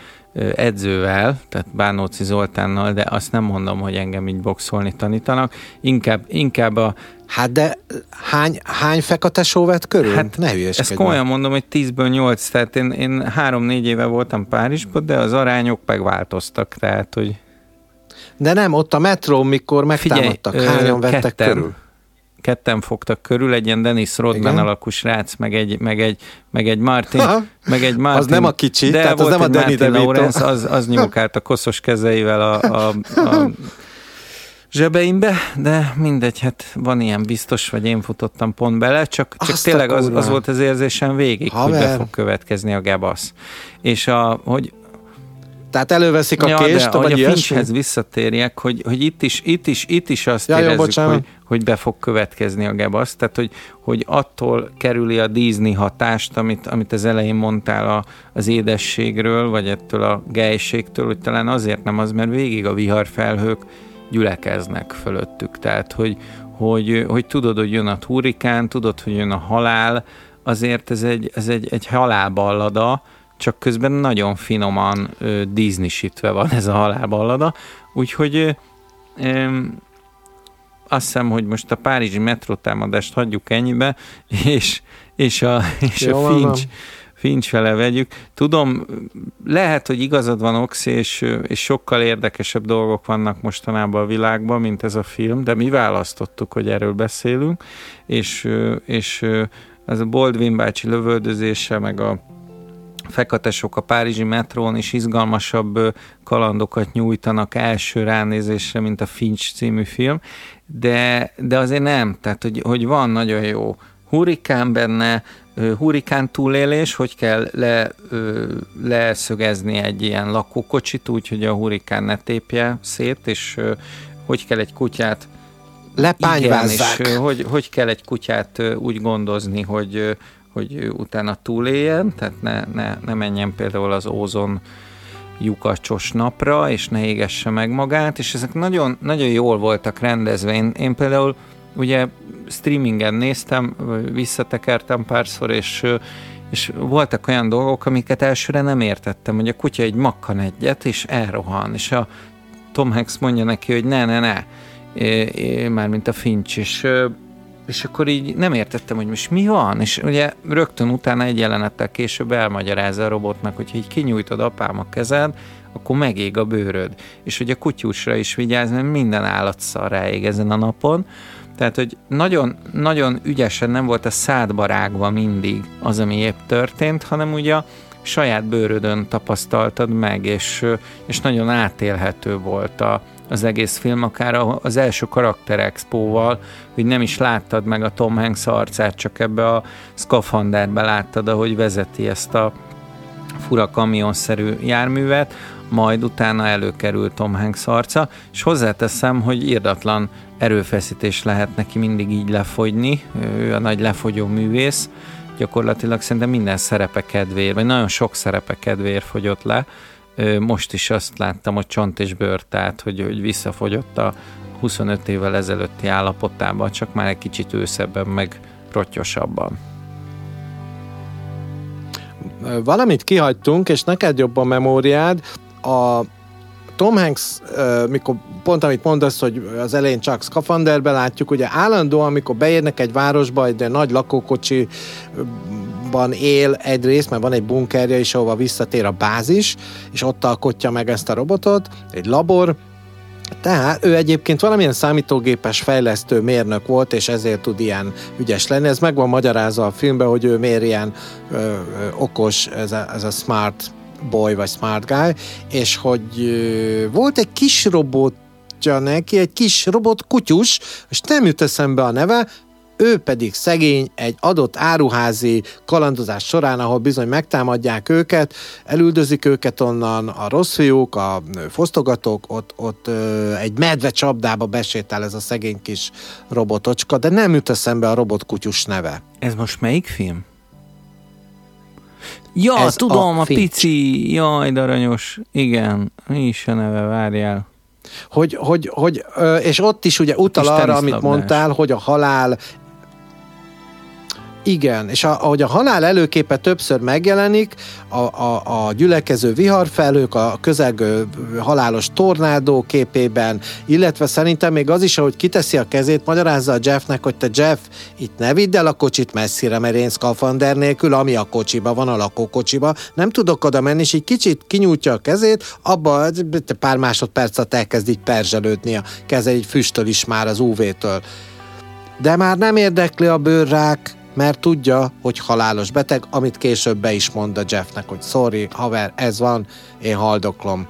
C: edzővel, tehát Bánóci Zoltánnal, de azt nem mondom, hogy engem így boxolni tanítanak, inkább, inkább a
B: Hát de hány, hány fekatesó vett körül?
C: Hát ne Ezt komolyan mondom, hogy 10-ből 8, tehát én, én 3-4 éve voltam Párizsban, de az arányok megváltoztak, tehát hogy...
B: De nem, ott a metró, mikor megtámadtak, Figyelj, hányan vettek ketten, körül?
C: Ketten fogtak körül, egy ilyen Dennis Rodman alakú srác, meg egy, meg egy, meg egy Martin, ha, meg egy Martin.
B: Az nem a kicsi, de tehát az nem a Danny
C: Lawrence, az, az nyúkált a koszos kezeivel a, a, a zsebeimbe, de mindegy, hát van ilyen biztos, vagy én futottam pont bele, csak, csak tényleg az, az volt az érzésem végig, Haver. hogy be fog következni a gebasz. És a, hogy
B: tehát előveszik a ja, kést,
C: de, vagy a Finchhez visszatérjek, hogy, hogy itt, is, itt, is, itt is azt ja, érezzük, jó, hogy, hogy be fog következni a gebasz, tehát hogy, hogy attól kerüli a Disney hatást, amit, amit az elején mondtál a, az édességről, vagy ettől a gejségtől, hogy talán azért nem az, mert végig a viharfelhők gyülekeznek fölöttük. Tehát, hogy, hogy, hogy tudod, hogy jön a hurrikán, tudod, hogy jön a halál, azért ez egy, ez egy, egy halálballada, csak közben nagyon finoman ö, van ez a halálballada, úgyhogy ö, azt hiszem, hogy most a párizsi metrótámadást hagyjuk ennyibe, és, és a, és Jó, a Finch, Finch vele vegyük. Tudom, lehet, hogy igazad van, Oxi, és, és sokkal érdekesebb dolgok vannak mostanában a világban, mint ez a film, de mi választottuk, hogy erről beszélünk, és, és ez a Boldvin bácsi lövöldözése, meg a feketesok a Párizsi metrón is izgalmasabb kalandokat nyújtanak első ránézésre, mint a Finch című film, de, de azért nem, tehát hogy, hogy van nagyon jó hurikán benne, hurikán túlélés, hogy kell le, leszögezni egy ilyen lakókocsit úgy, hogy a hurikán ne tépje szét, és hogy kell egy kutyát
B: lepányvázzák.
C: Igen, és hogy, hogy kell egy kutyát úgy gondozni, hogy, hogy utána túléljen, tehát ne, ne, ne menjen például az ózon lyukacsos napra, és ne égesse meg magát, és ezek nagyon, nagyon jól voltak rendezve. Én, én például ugye streamingen néztem, visszatekertem párszor, és és voltak olyan dolgok, amiket elsőre nem értettem, hogy a kutya egy makkan egyet, és elrohan, és a Tom Hanks mondja neki, hogy ne, ne, ne, mármint a Finch, és és akkor így nem értettem, hogy most mi van, és ugye rögtön utána egy jelenettel később elmagyarázza a robotnak, hogy így kinyújtod apám a kezed, akkor megég a bőröd. És hogy a kutyusra is vigyázz, mert minden állat ráég ezen a napon. Tehát, hogy nagyon, nagyon ügyesen nem volt a szádba rágva mindig az, ami épp történt, hanem ugye a saját bőrödön tapasztaltad meg, és, és nagyon átélhető volt a, az egész film, akár az első karakter expóval, hogy nem is láttad meg a Tom Hanks arcát, csak ebbe a szkafanderbe láttad, ahogy vezeti ezt a fura kamionszerű járművet, majd utána előkerült Tom Hanks arca, és hozzáteszem, hogy írdatlan erőfeszítés lehet neki mindig így lefogyni, ő a nagy lefogyó művész, gyakorlatilag szerintem minden szerepe kedvéért, vagy nagyon sok szerepe kedvéért fogyott le, most is azt láttam, hogy csont és bőr, tehát hogy, hogy visszafogyott a 25 évvel ezelőtti állapotában, csak már egy kicsit őszebben, meg rottyosabban.
B: Valamit kihagytunk, és neked jobb a memóriád. A Tom Hanks, mikor pont amit mondasz, hogy az elején csak szkafanderbe látjuk, ugye állandóan, amikor beérnek egy városba, egy nagy lakókocsi él egyrészt, mert van egy bunkerje is, ahova visszatér a bázis, és ott alkotja meg ezt a robotot, egy labor, tehát ő egyébként valamilyen számítógépes fejlesztő mérnök volt, és ezért tud ilyen ügyes lenni. Ez meg van magyarázva a filmben, hogy ő miért ilyen ö, ö, okos, ez a, ez a smart boy, vagy smart guy, és hogy ö, volt egy kis robot neki, egy kis robot kutyus, és nem jut eszembe a neve, ő pedig szegény egy adott áruházi kalandozás során, ahol bizony megtámadják őket, elüldözik őket onnan, a rossz fiúk, a fosztogatók, ott, ott ö, egy medve csapdába besétál ez a szegény kis robotocska, de nem jut eszembe a robotkutyus neve.
C: Ez most melyik film? Ja, ez tudom, a, a pici, jaj, de aranyos. Igen, mi is a neve, várjál.
B: Hogy, hogy, hogy, és ott is ugye utal arra, amit mondtál, hogy a halál igen, és a, ahogy a halál előképe többször megjelenik, a, a, a gyülekező viharfelők, a közelgő halálos tornádó képében, illetve szerintem még az is, ahogy kiteszi a kezét, magyarázza a Jeffnek, hogy te Jeff, itt ne vidd el a kocsit messzire, mert én szkafander nélkül, ami a kocsiba van, a lakókocsiba, nem tudok oda menni, és egy kicsit kinyújtja a kezét, abba pár másodpercet elkezd így perzselődni a keze, így füstöl is már az UV-től. De már nem érdekli a bőrrák, mert tudja, hogy halálos beteg, amit később be is mond a Jeffnek, hogy sorry, haver, ez van, én haldoklom.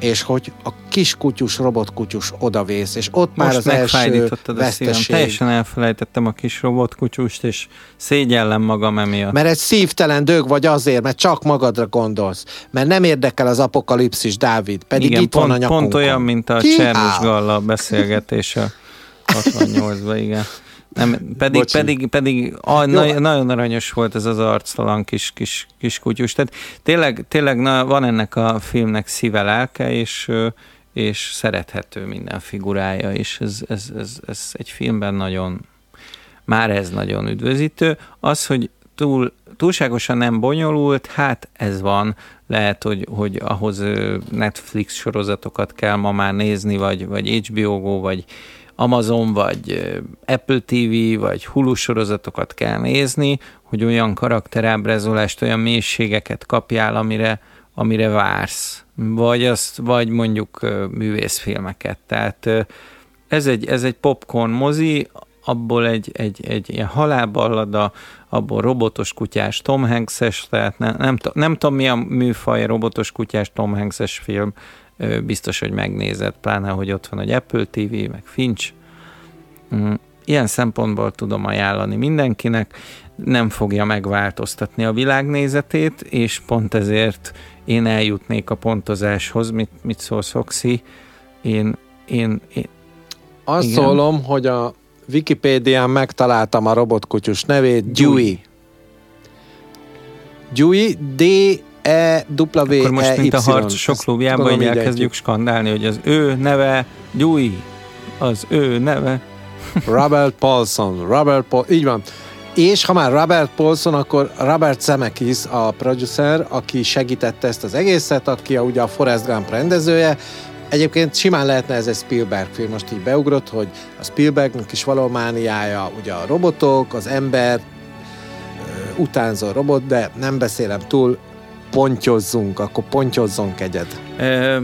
B: És hogy a kis kutyus, robotkutyus odavész, és ott Most már az első veszteség.
C: Teljesen elfelejtettem a kis robotkutyust, és szégyellem magam emiatt.
B: Mert egy szívtelen dög vagy azért, mert csak magadra gondolsz. Mert nem érdekel az apokalipszis, Dávid, pedig Igen, itt
C: pont,
B: van a nyakunkon.
C: Pont olyan, mint a Csernus Galla beszélgetése 68-ban, igen. Nem, pedig, pedig, pedig a, na, nagyon aranyos volt ez az arctalan kis, kis, kis kutyus. Tehát tényleg, tényleg na, van ennek a filmnek szíve lelke, és, és szerethető minden figurája, és ez, ez, ez, ez egy filmben nagyon, már ez nagyon üdvözítő. Az, hogy túl, túlságosan nem bonyolult, hát ez van. Lehet, hogy, hogy ahhoz Netflix sorozatokat kell ma már nézni, vagy, vagy HBO Go, vagy Amazon, vagy Apple TV, vagy Hulu sorozatokat kell nézni, hogy olyan karakterábrázolást, olyan mélységeket kapjál, amire, amire vársz. Vagy, azt, vagy mondjuk művészfilmeket. Tehát ez egy, ez egy popcorn mozi, abból egy, egy, egy ilyen halálballada, abból robotos kutyás Tom Hanks-es, tehát nem, nem, nem tudom mi a műfaj, robotos kutyás Tom Hanks-es film, biztos, hogy megnézed, pláne, hogy ott van egy Apple TV, meg Finch. Mm, ilyen szempontból tudom ajánlani mindenkinek, nem fogja megváltoztatni a világnézetét, és pont ezért én eljutnék a pontozáshoz, mit, mit szólsz, Oxi? Én, én, én
B: azt igen. szólom, hogy a Wikipédián megtaláltam a robotkutyus nevét, Dewey. Dewey, d e w e
C: Akkor most, mint a harc sok klubjában, hogy elkezdjük skandálni, hogy az ő neve Dewey, az ő neve.
B: Robert Paulson, Robert Paul, így van. És ha már Robert Paulson, akkor Robert Zemeckis a producer, aki segítette ezt az egészet, aki a, ugye a Forrest Gump rendezője, Egyébként simán lehetne ez egy Spielberg film, most így beugrott, hogy a Spielbergnek is való mániája, ugye a robotok, az ember, utánzó robot, de nem beszélem túl, pontyozzunk, akkor pontyozzon egyed. Ö,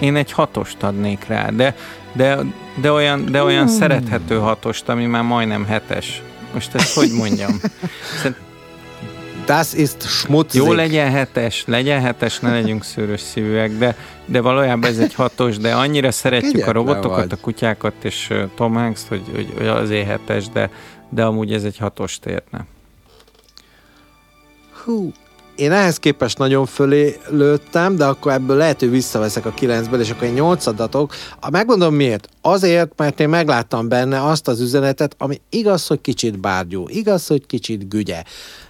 C: én egy hatost adnék rá, de, de, de olyan, de olyan hmm. szerethető hatost, ami már majdnem hetes. Most ezt hogy mondjam?
B: Das ist schmutzig.
C: Jó, legyen hetes, legyen hetes, ne legyünk szőrös szívűek, de, de valójában ez egy hatos, de annyira szeretjük Kegyetlen a robotokat, vagy. a kutyákat és Tom hanks hogy, hogy, hogy azért hetes, de, de amúgy ez egy hatos térne.
B: Hú, én ehhez képest nagyon fölé lőttem, de akkor ebből lehet, hogy visszaveszek a kilencből, és akkor egy nyolcadatok. Megmondom miért. Azért, mert én megláttam benne azt az üzenetet, ami igaz, hogy kicsit bárgyú, igaz, hogy kicsit gügye,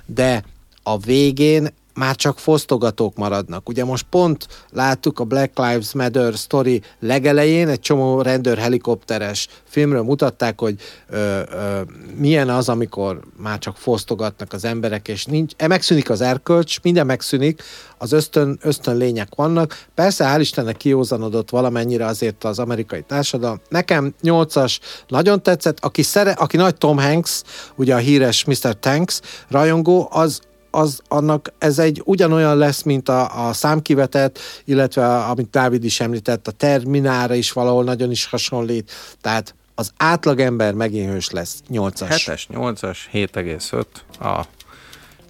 B: de a végén már csak fosztogatók maradnak. Ugye most pont láttuk a Black Lives Matter story legelején, egy csomó rendőr helikopteres filmről mutatták, hogy ö, ö, milyen az, amikor már csak fosztogatnak az emberek, és nincs, e megszűnik az erkölcs, minden megszűnik, az ösztön, ösztön lények vannak. Persze, hál' Istennek kiózanodott valamennyire azért az amerikai társadalom. Nekem nyolcas nagyon tetszett, aki, szere, aki nagy Tom Hanks, ugye a híres Mr. Tanks rajongó, az az annak ez egy ugyanolyan lesz, mint a, a számkivetet, illetve a, amit Dávid is említett, a terminára is valahol nagyon is hasonlít, tehát az átlagember megint lesz, 8-as.
C: 7-es, 8-as, 7,5 a,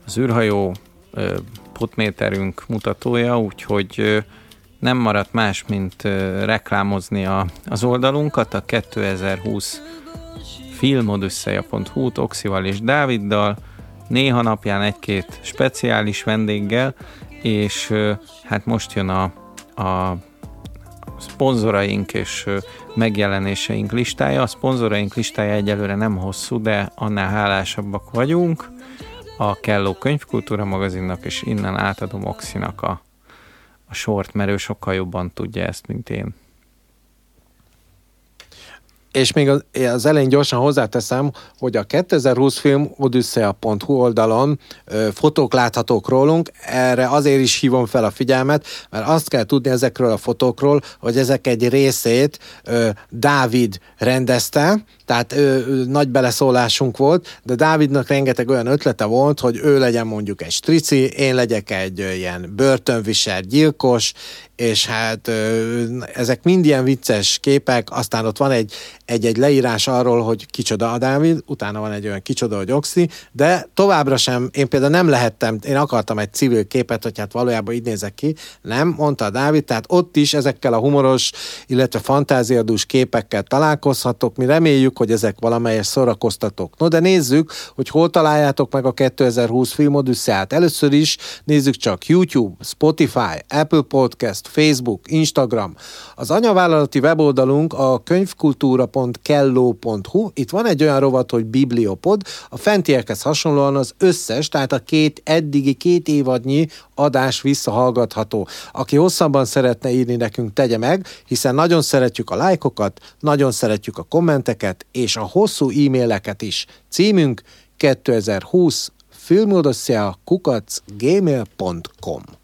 C: az űrhajó potméterünk mutatója, úgyhogy nem maradt más, mint reklámozni a, az oldalunkat, a 2020 filmodüsszeja.hu-t Oxival és Dáviddal, néha napján egy-két speciális vendéggel, és hát most jön a, a szponzoraink és megjelenéseink listája. A szponzoraink listája egyelőre nem hosszú, de annál hálásabbak vagyunk a Kelló Könyvkultúra magazinnak, és innen átadom Oxinak a, a sort, mert ő sokkal jobban tudja ezt, mint én.
B: És még az, az elején gyorsan hozzáteszem, hogy a 2020 film odyssea.hu oldalon ö, fotók láthatók rólunk, erre azért is hívom fel a figyelmet, mert azt kell tudni ezekről a fotókról, hogy ezek egy részét ö, Dávid rendezte, tehát ő, nagy beleszólásunk volt, de Dávidnak rengeteg olyan ötlete volt, hogy ő legyen mondjuk egy strici, én legyek egy ilyen börtönviser gyilkos, és hát ezek mind ilyen vicces képek, aztán ott van egy, egy-egy leírás arról, hogy kicsoda a Dávid, utána van egy olyan kicsoda, hogy Oxi, de továbbra sem, én például nem lehettem, én akartam egy civil képet, hogy hát valójában így nézek ki, nem, mondta a Dávid, tehát ott is ezekkel a humoros, illetve fantáziadús képekkel találkozhatok, mi reméljük, hogy ezek valamelyes szórakoztatók. No, de nézzük, hogy hol találjátok meg a 2020 filmodüsszát. Először is nézzük csak YouTube, Spotify, Apple Podcast, Facebook, Instagram. Az anyavállalati weboldalunk a könyvkultúra.kelló.hu. Itt van egy olyan rovat, hogy Bibliopod. A fentiekhez hasonlóan az összes, tehát a két eddigi két évadnyi adás visszahallgatható. Aki hosszabban szeretne írni nekünk, tegye meg, hiszen nagyon szeretjük a lájkokat, nagyon szeretjük a kommenteket, és a hosszú e-maileket is. Címünk 2020 filmodosszia kukac gmail.com